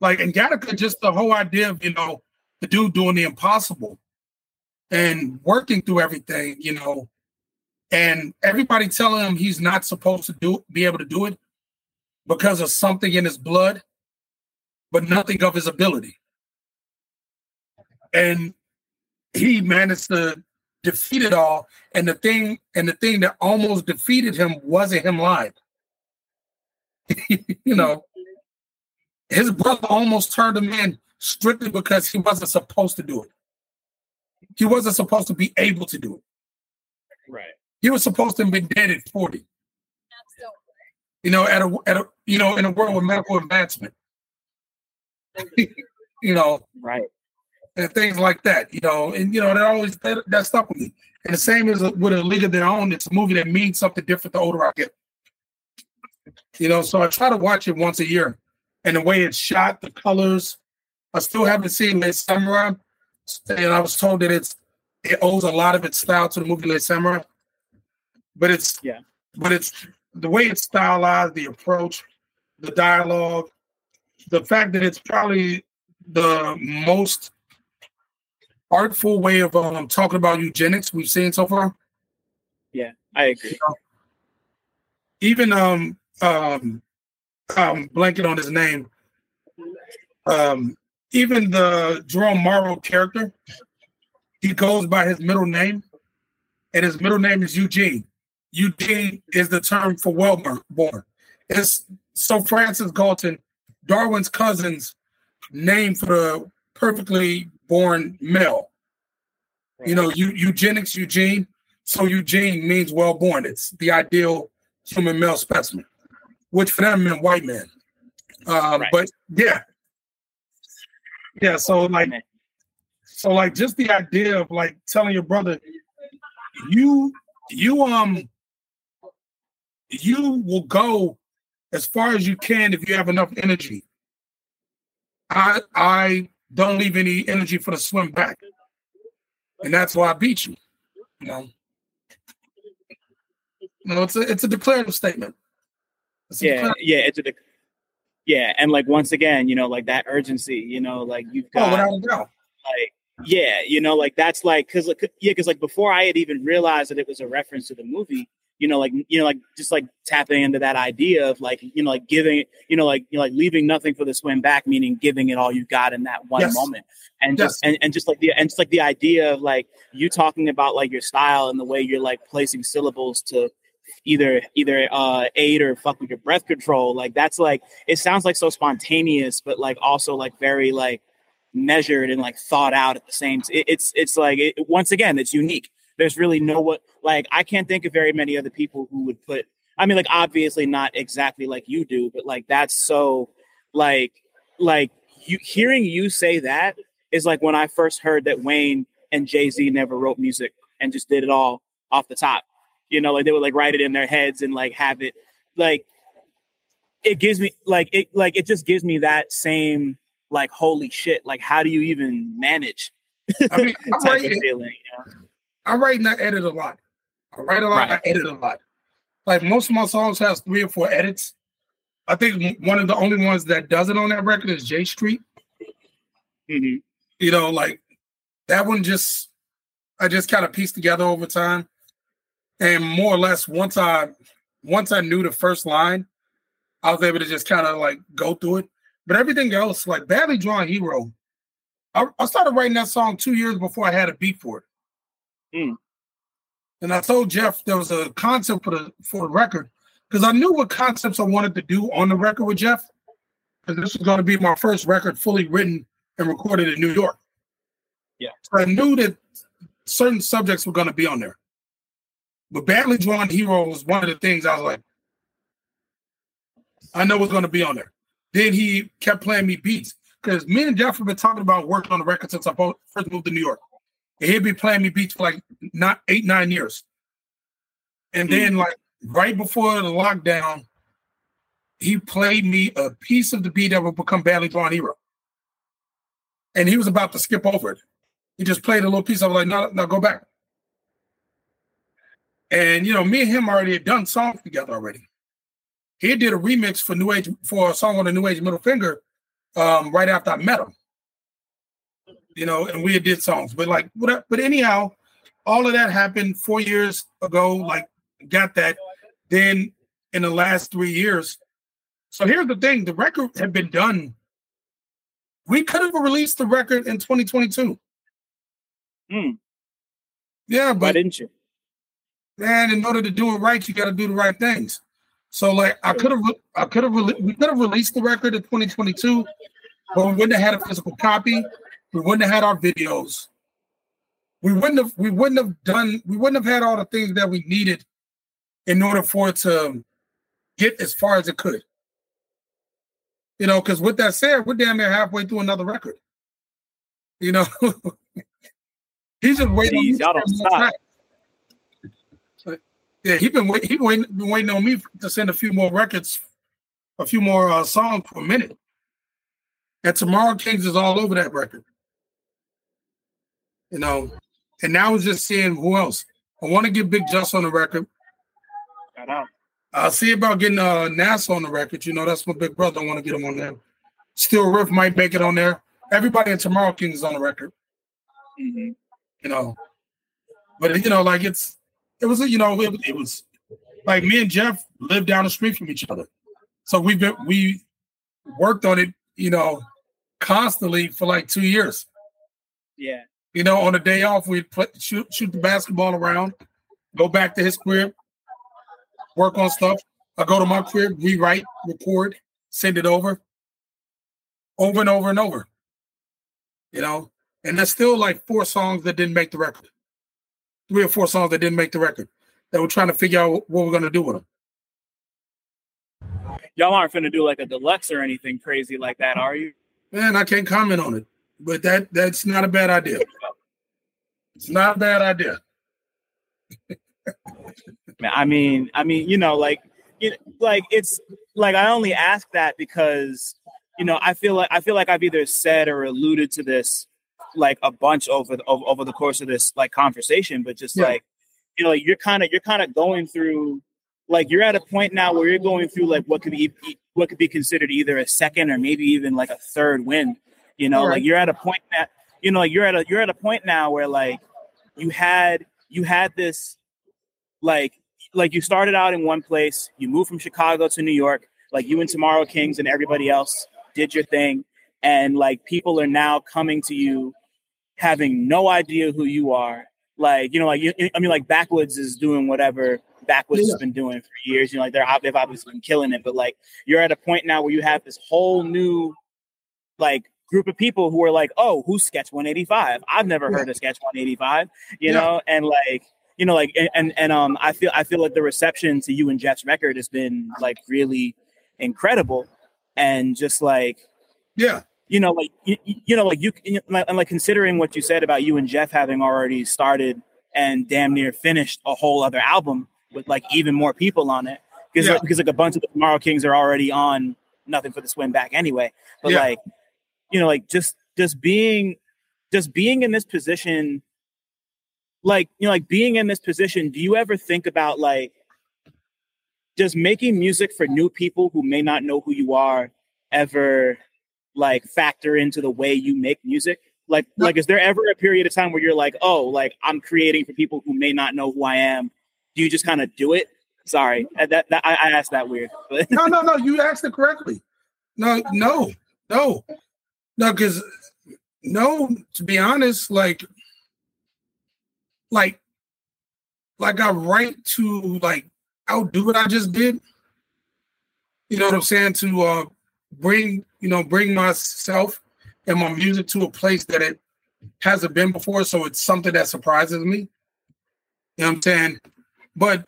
Like in Gattaca, just the whole idea of you know the dude doing the impossible and working through everything, you know, and everybody telling him he's not supposed to do be able to do it because of something in his blood, but nothing of his ability. And he managed to defeat it all. And the thing, and the thing that almost defeated him wasn't him lying. you know, his brother almost turned him in strictly because he wasn't supposed to do it. He wasn't supposed to be able to do it. Right. He was supposed to have been dead at 40. You know, at a at a you know, in a world with medical advancement. you know, right. And things like that, you know, and you know, that always that, that stuck with me. And the same as with a League of Their Own, it's a movie that means something different the older I get. You know, so I try to watch it once a year. And the way it's shot, the colors, I still haven't seen Le Samouraï. And I was told that it's it owes a lot of its style to the movie Le Samouraï. But it's yeah, but it's the way it's stylized, the approach, the dialogue, the fact that it's probably the most artful way of um, talking about eugenics we've seen so far. Yeah, I agree. You know, even um um um blanking on his name. Um even the Jerome Morrow character, he goes by his middle name, and his middle name is Eugene. Eugene is the term for well born. It's so Francis Galton, Darwin's cousin's name for the perfectly born male. You know, eugenics, Eugene. So Eugene means well born. It's the ideal human male specimen, which for them meant white man. Um, right. But yeah, yeah. So like, so like, just the idea of like telling your brother, you, you, um, you will go as far as you can if you have enough energy. I, I don't leave any energy for the swim back, and that's why I beat you. You know. No, it's a it's a declarative statement. A yeah, declarative. yeah, it's a de- yeah, and like once again, you know, like that urgency, you know, like you've got oh, without like yeah, you know, like that's like because like yeah, because like before I had even realized that it was a reference to the movie, you know, like you know, like just like tapping into that idea of like you know, like giving, you know, like you know, like leaving nothing for the swim back, meaning giving it all you got in that one yes. moment, and yes. just and, and just like the and just like the idea of like you talking about like your style and the way you're like placing syllables to either either uh aid or fuck with your breath control like that's like it sounds like so spontaneous but like also like very like measured and like thought out at the same t- it's it's like it, once again it's unique there's really no what like i can't think of very many other people who would put i mean like obviously not exactly like you do but like that's so like like you hearing you say that is like when i first heard that wayne and jay-z never wrote music and just did it all off the top you know, like they would like write it in their heads and like have it like it gives me like it like it just gives me that same like holy shit like how do you even manage I mean, I write, feeling, you know? I write and I edit a lot. I write a lot, right. I edit a lot. Like most of my songs has three or four edits. I think one of the only ones that does it on that record is J Street. Mm-hmm. You know, like that one just I just kind of pieced together over time. And more or less, once I once I knew the first line, I was able to just kind of like go through it. But everything else, like Badly Drawn Hero, I, I started writing that song two years before I had a beat for it. Mm. And I told Jeff there was a concept for the for the record because I knew what concepts I wanted to do on the record with Jeff. Because this was going to be my first record fully written and recorded in New York. Yeah. So I knew that certain subjects were going to be on there. But badly drawn hero was one of the things I was like, I know what's going to be on there. Then he kept playing me beats because me and Jeff have been talking about working on the record since I first moved to New York. And he'd be playing me beats for like not eight, nine years. And then, like right before the lockdown, he played me a piece of the beat that would become Badly Drawn Hero. And he was about to skip over it. He just played a little piece. I was like, no, no, go back. And you know, me and him already had done songs together already. He did a remix for New Age for a song on the New Age Middle Finger um, right after I met him. You know, and we did songs, but like, but, but anyhow, all of that happened four years ago. Like, got that. Then in the last three years. So here's the thing: the record had been done. We could have released the record in 2022. Hmm. Yeah, but Why didn't you? man, in order to do it right, you got to do the right things. So like I could have, I could have, we could have released the record in 2022, but we wouldn't have had a physical copy. We wouldn't have had our videos. We wouldn't have, we wouldn't have done, we wouldn't have had all the things that we needed in order for it to get as far as it could. You know, because with that said, we're damn near halfway through another record. You know, he's just waiting. Jeez, y'all don't stop. Yeah, he been wait, he been been waiting on me to send a few more records, a few more uh, songs per minute. And Tomorrow Kings is all over that record. You know, and now we're just seeing who else. I want to get Bigg Jus on the record. I'll see about getting uh NASA on the record. You know, that's my big brother. I want to get him on there. Still Riff might make it on there. Everybody in Tomorrow King is on the record. Mm-hmm. You know, but you know, like it's it was you know it, it was like me and Jeff lived down the street from each other, so we've been we worked on it. You know, constantly for like two years. Yeah. You know, on a day off, we'd play, shoot shoot the basketball around, go back to his crib, work on stuff. I go to my crib, rewrite, record, send it over, over and over and over. You know, and there's still like four songs that didn't make the record, three or four songs that didn't make the record. That we're trying to figure out what we're gonna do with them. Y'all aren't gonna do like a deluxe or anything crazy like that, are you? Man, I can't comment on it, but that that's not a bad idea. It's not a bad idea. I mean, I mean, you know, like, you know, like it's like I only ask that because you know I feel like I feel like I've either said or alluded to this like a bunch over the over, the course of this like conversation, but just yeah. like you know, like you're kind of you're kind of going through like you're at a point now where you're going through like what could be what could be considered either a second or maybe even like a third win. You know, right. like you're at a point that you know, like you're at a you're at a point now where like you had you had this like like you started out in one place, you moved from Chicago to New York, like you and Tomorrow Kings and everybody else did your thing, and like people are now coming to you having no idea who you are. Like, you know, like you, I mean, like Backwoodz is doing whatever Backwoodz yeah. has been doing for years. You know, like they're they've obviously been killing it, but like you're at a point now where you have this whole new like group of people who are like, oh, who's SKECH185? I've never heard of SKECH185, you yeah. know, and like you know, like and and um, I feel I feel like the reception to you and Jeff's record has been like really incredible, and just like yeah, you know, like you, you know, like you and like considering what you said about you and Jeff having already started and damn near finished a whole other album with like even more people on it because yeah. like, because like a bunch of the Tomorrow Kings are already on Nothing for the Swim Back anyway, but yeah. like you know, like just just being just being in this position like you know like being in this position do you ever think about like does making music for new people who may not know who you are ever like factor into the way you make music? Like like is there ever a period of time where you're like oh like i'm creating for people who may not know who i am. Do you just kind of do it? Sorry uh, that, that I, I asked that weird no no no you asked it correctly. No no no no because no to be honest like like like I write to like outdo what I just did. You know what I'm saying? To uh bring, you know, bring myself and my music to a place that it hasn't been before. So it's something that surprises me. You know what I'm saying? But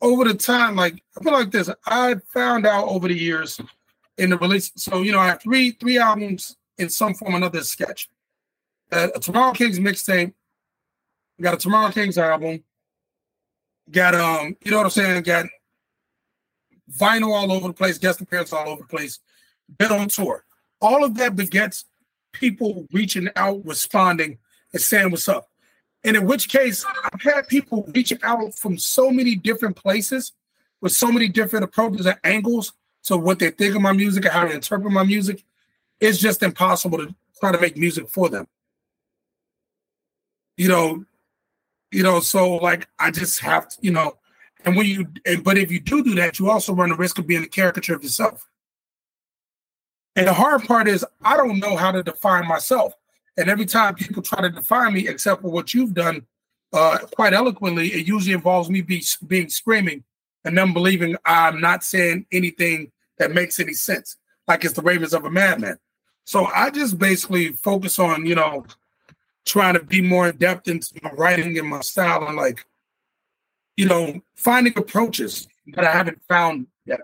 over the time, like I feel like this, I found out over the years in the release. So you know, I have three three albums in some form or another sketch. Uh, Tomorrow King's mixtape, Got a Tomorrow Kings album. Got um, you know what I'm saying? Got vinyl all over the place, guest appearance all over the place. Been on tour. All of that begets people reaching out, responding, and saying what's up. And in which case, I've had people reach out from so many different places with so many different approaches and angles. So what they think of my music and how they interpret my music, it's just impossible to try to make music for them. You know, you know, so like I just have to, you know, and when you, and but if you do do that, you also run the risk of being a caricature of yourself. And the hard part is I don't know how to define myself. And every time people try to define me, except for what you've done uh, quite eloquently, it usually involves me be, being screaming and them believing I'm not saying anything that makes any sense, like it's the ravens of a madman. So I just basically focus on, you know, trying to be more in depth into my writing and my style and like, you know, finding approaches that I haven't found yet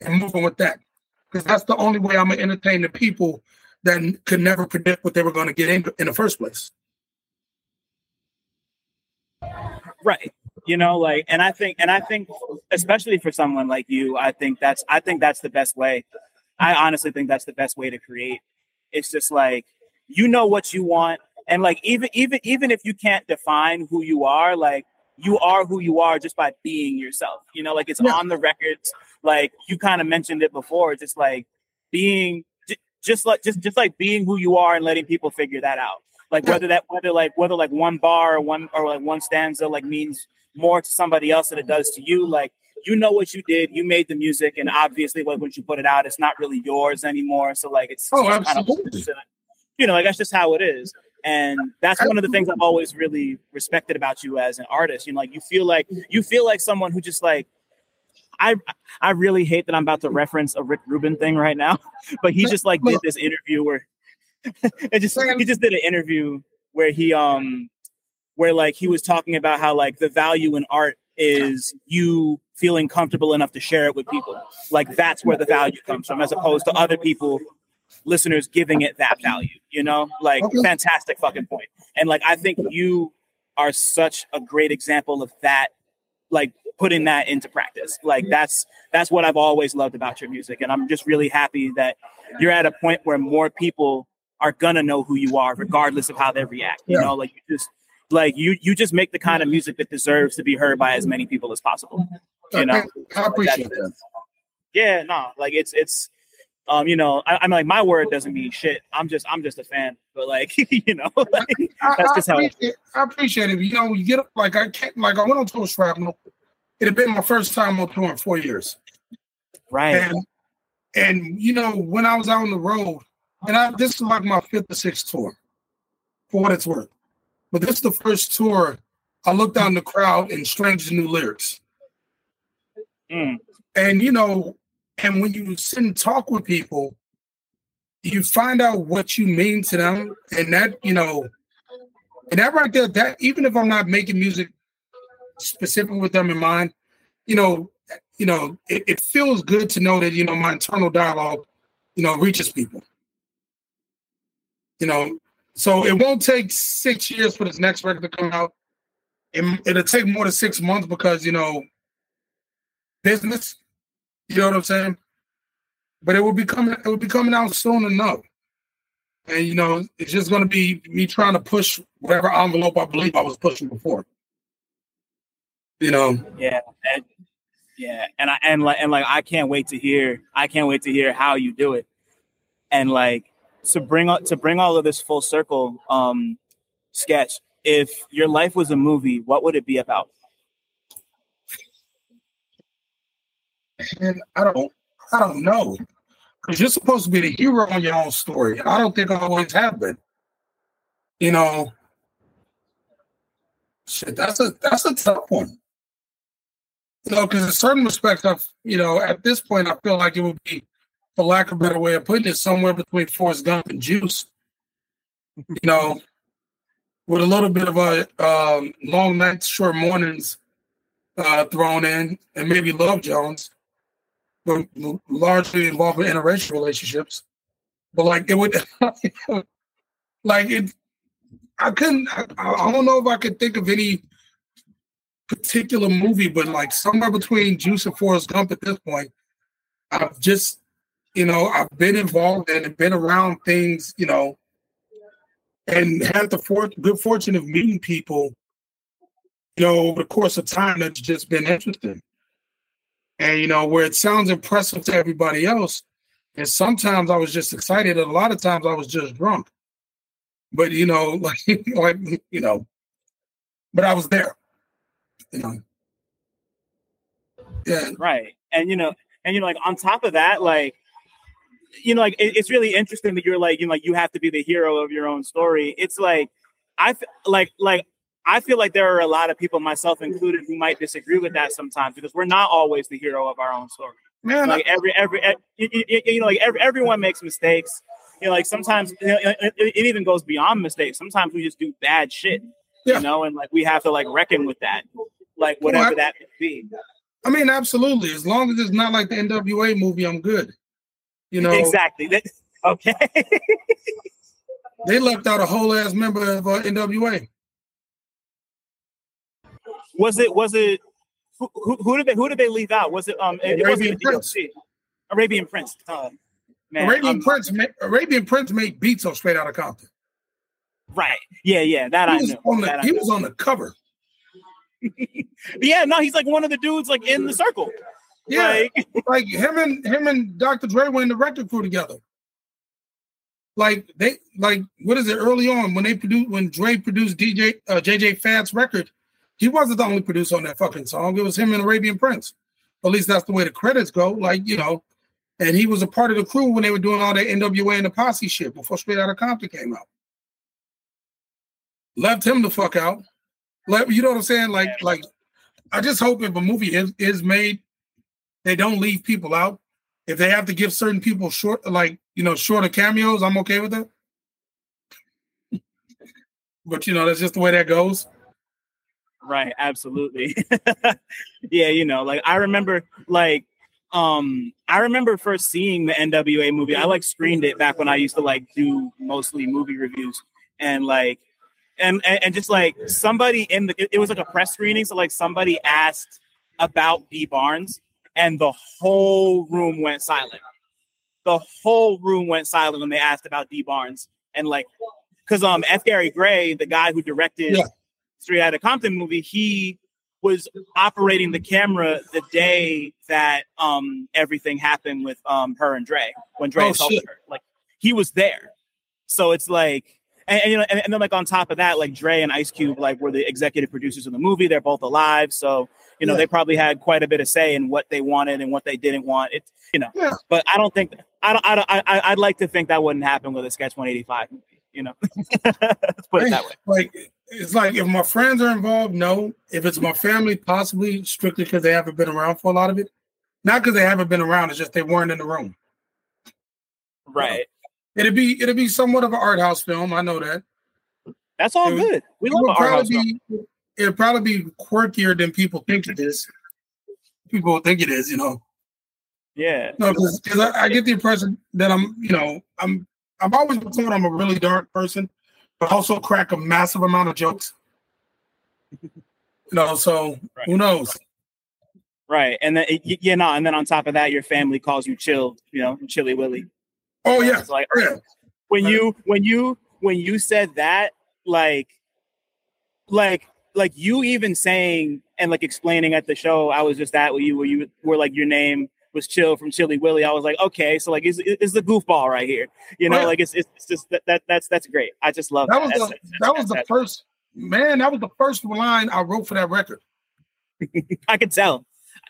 and moving with that. Because that's the only way I'm gonna entertain the people that could never predict what they were gonna get in in the first place. Right. You know, like, and I think, and I think, especially for someone like you, I think that's, I think that's the best way. I honestly think that's the best way to create. It's just like, you know what you want and like even even even if you can't define who you are like you are who you are just by being yourself. You know, like it's yeah. on the records. Like you kind of mentioned it before, just like being just like just just like being who you are and letting people figure that out. Like whether that whether like whether like one bar or one or like one stanza like means more to somebody else than it does to you. Like you know what you did, you made the music, and obviously like once you put it out, it's not really yours anymore. So like it's oh absolutely. Kind of, you know, like that's just how it is. And that's one of the things I've always really respected about you as an artist. You know, like you feel like you feel like someone who just like I I really hate that I'm about to reference a Rick Rubin thing right now, but he just like did this interview where it just he just did an interview where he um where like he was talking about how like the value in art is you feeling comfortable enough to share it with people. Like that's where the value comes from, as opposed to other people listeners giving it that value, you know? Like okay. fantastic fucking point. And like I think you are such a great example of that, like putting that into practice. Like that's that's what I've always loved about your music. And I'm just really happy that you're at a point where more people are gonna know who you are, regardless of how they react. You yeah. know, like you just like you you just make the kind of music that deserves to be heard by as many people as possible. You know, I appreciate that. Yeah, no, like it's it's um, you know, I, am like my word doesn't mean shit. I'm just I'm just a fan, but like you know, like, that's just how I appreciate, I appreciate it. You know, you get like I can't like I went on tour shrapnel. It had been my first time on tour in four years, right? And and you know when I was out on the road, and I this is like my fifth or sixth tour, for what it's worth. But this is the first tour I looked out in the crowd and strange new lyrics. Mm. And you know, and when you sit and talk with people, you find out what you mean to them. And that, you know, and that right there, that even if I'm not making music specific with them in mind, you know, you know, it, it feels good to know that, you know, my internal dialogue, you know, reaches people. You know, so it won't take six years for this next record to come out. It, it'll take more than six months because, you know, business you know what I'm saying? But it will be coming. It will be coming out soon enough. And you know, it's just going to be me trying to push whatever envelope I believe I was pushing before. You know. Yeah. And, yeah, and I and like and like I can't wait to hear. I can't wait to hear how you do it. And like to bring up to bring all of this full circle, um, SKECH. If your life was a movie, what would it be about? And I don't, I don't know, because you're supposed to be the hero in your own story. I don't think I always have been. You know, shit. That's a that's a tough one. You know, because in certain respects, I, you know, at this point, I feel like it would be, for lack of a better way of putting it, somewhere between Forrest Gump and Juice. You know, with a little bit of a um, long nights, short mornings uh, thrown in, and maybe Love Jones but largely involved in interracial relationships. But like it would, like it, I couldn't. I, I don't know if I could think of any particular movie, but like somewhere between Juice and Forrest Gump at this point, I've just, you know, I've been involved and been around things, you know, and had the for- good fortune of meeting people, you know, over the course of time that's just been interesting. And you know, where it sounds impressive to everybody else, and sometimes I was just excited, and a lot of times I was just drunk. But you know, like like you know, but I was there. You know. Yeah. Right. And you know, and you know, like on top of that, like you know, like it, it's really interesting that you're like, you know, like you have to be the hero of your own story. It's like I like like I feel like there are a lot of people, myself included, who might disagree with that sometimes because we're not always the hero of our own story. Man, like every every, you, you know, like every, everyone makes mistakes. You know, like sometimes you know, it, it, even goes beyond mistakes. Sometimes we just do bad shit. Yeah. You know, and like we have to like reckon with that, like whatever well, I, that be. I mean, absolutely. As long as it's not like the NWA movie, I'm good. You know, exactly. okay. they left out a whole ass member of uh, NWA was it was it who, who, who, did they who did they leave out? Was it um it, Arabian it Prince? Arabian Prince. Uh, man, Arabian Prince. Arabian Prince made beats on Straight Outta Compton. Right. Yeah. Yeah. That he I know. On the, that he was on the cover. yeah, no, he's like one of the dudes like in the circle. Yeah, like, like him and him and Dr. Dre were in the record crew together. Like they like what is it early on when they produced when Dre produced DJ uh, JJ Fad's record, he wasn't the only producer on that fucking song. It was him and Arabian Prince. At least that's the way the credits go. Like you know, and he was a part of the crew when they were doing all that NWA and the Posse shit before Straight Outta Compton came out. Left him the fuck out. Let you know what I'm saying? Like like I just hope if a movie is, is made, they don't leave people out. If they have to give certain people short, like you know, shorter cameos, I'm okay with that. but you know, that's just the way that goes. Right, absolutely. yeah, you know, like I remember like um I remember first seeing the NWA movie. I like screened it back when I used to like do mostly movie reviews and like and and, and just like somebody in the it was like a press screening so like somebody asked about Dee Barnes and the whole room went silent. The whole room went silent when they asked about Dee Barnes. And like, because um F. Gary Gray, the guy who directed yeah. Straight Outta Compton movie, he was operating the camera the day that um everything happened with um her and Dre when Dre oh, assaulted her. Like he was there. So it's like and, and, you know, and, and, then like on top of that, like Dre and Ice Cube like were the executive producers of the movie. They're both alive, so you know, yeah. they probably had quite a bit of say in what they wanted and what they didn't want. It's you know, yeah. but I don't think I don't I don't I I'd like to think that wouldn't happen with a SKECH185 movie. You know, let's put it that way. Like it's like if my friends are involved, no. If it's my family, possibly strictly because they haven't been around for a lot of it. Not because they haven't been around, it's just they weren't in the room. Right. It'd be it'd be somewhat of an art house film. I know that. That's all it good. we love art house be, film it'll probably be quirkier than people think it is. People think it is, you know. Yeah. No, because I, I, get the impression that I'm, you know, I'm I've always been told I'm a really dark person, but also crack a massive amount of jokes. you know, so right. who knows? Right, and then yeah, no, and then on top of that, your family calls you chill, you know, Chilly Willy. Oh yeah, it's like oh, yeah. when you when you when you said that, like, like like you even saying and like explaining at the show I was just at with you where you were like your name was chill from Chilly Willy. I was like, okay, so like is it's the goofball right here. You know, like it's, it's just that, that that's that's great. I just love that. That was the, that was the first man, that was the first line I wrote for that record. I could tell.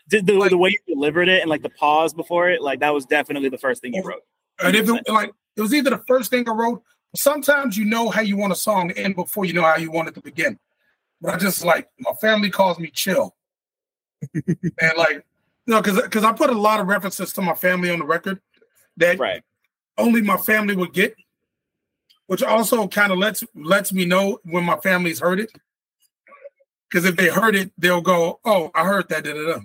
The, the, like, the, way you delivered it and like the pause before it, like that was definitely the first thing you wrote. And if it, like it was either the first thing I wrote, sometimes you know how you want a song to end before you know how you want it to begin. But I just like my family calls me chill. and like, you know, because because I put a lot of references to my family on the record that right. only my family would get, which also kind of lets lets me know when my family's heard it. Because if they heard it, they'll go, "Oh, I heard that." Da, da, da.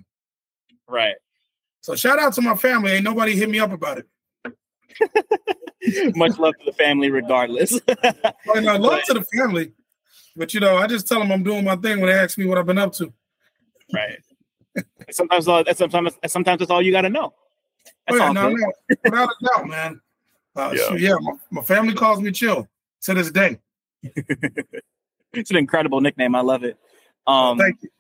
Right. So shout out to my family. Ain't nobody hit me up about it. Much love to the family, regardless. well, no, uh, love to the family. But you know, I just tell them I'm doing my thing when they ask me what I've been up to. Right. sometimes, sometimes, sometimes that's all you got to know. That's oh, yeah, no, no, without a doubt, man. Uh, yeah, so yeah my, my, family calls me chill to this day. it's an incredible nickname. I love it. Um, thank you.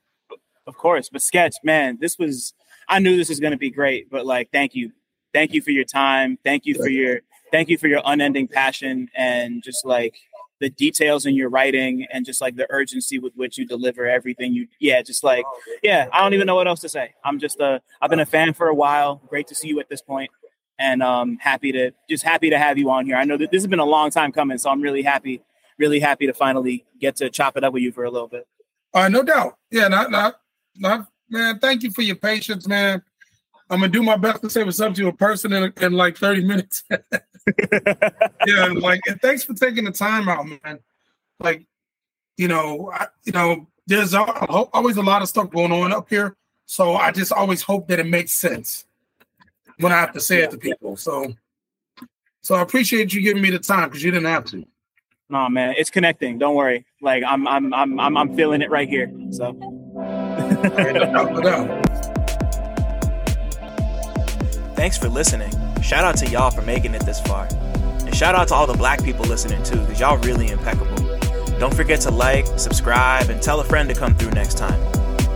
Of course, but SKECH, man, this was. I knew this was going to be great, but like, thank you, thank you for your time. Thank you for your, thank you for your unending passion and just like the details in your writing and just like the urgency with which you deliver everything you yeah just like yeah i don't even know what else to say. I'm just a i've been a fan for a while. Great to see you at this point. And um happy to just happy to have you on here. I know that this has been a long time coming so i'm really happy really happy to finally get to chop it up with you for a little bit. Uh no doubt. Yeah not not not man thank you for your patience man. I'm gonna do my best to say what's up to a person in, in like 30 minutes. yeah, like and thanks for taking the time out, man. Like, you know, I, you know, there's always a lot of stuff going on up here, so I just always hope that it makes sense when I have to say it to people. So, so I appreciate you giving me the time because you didn't have to. No, man, it's connecting. Don't worry. Like I'm, I'm, I'm, I'm, I'm feeling it right here. So. Thanks for listening. Shout out to y'all for making it this far. And shout out to all the black people listening too, because y'all really impeccable. Don't forget to like, subscribe, and tell a friend to come through next time.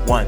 One.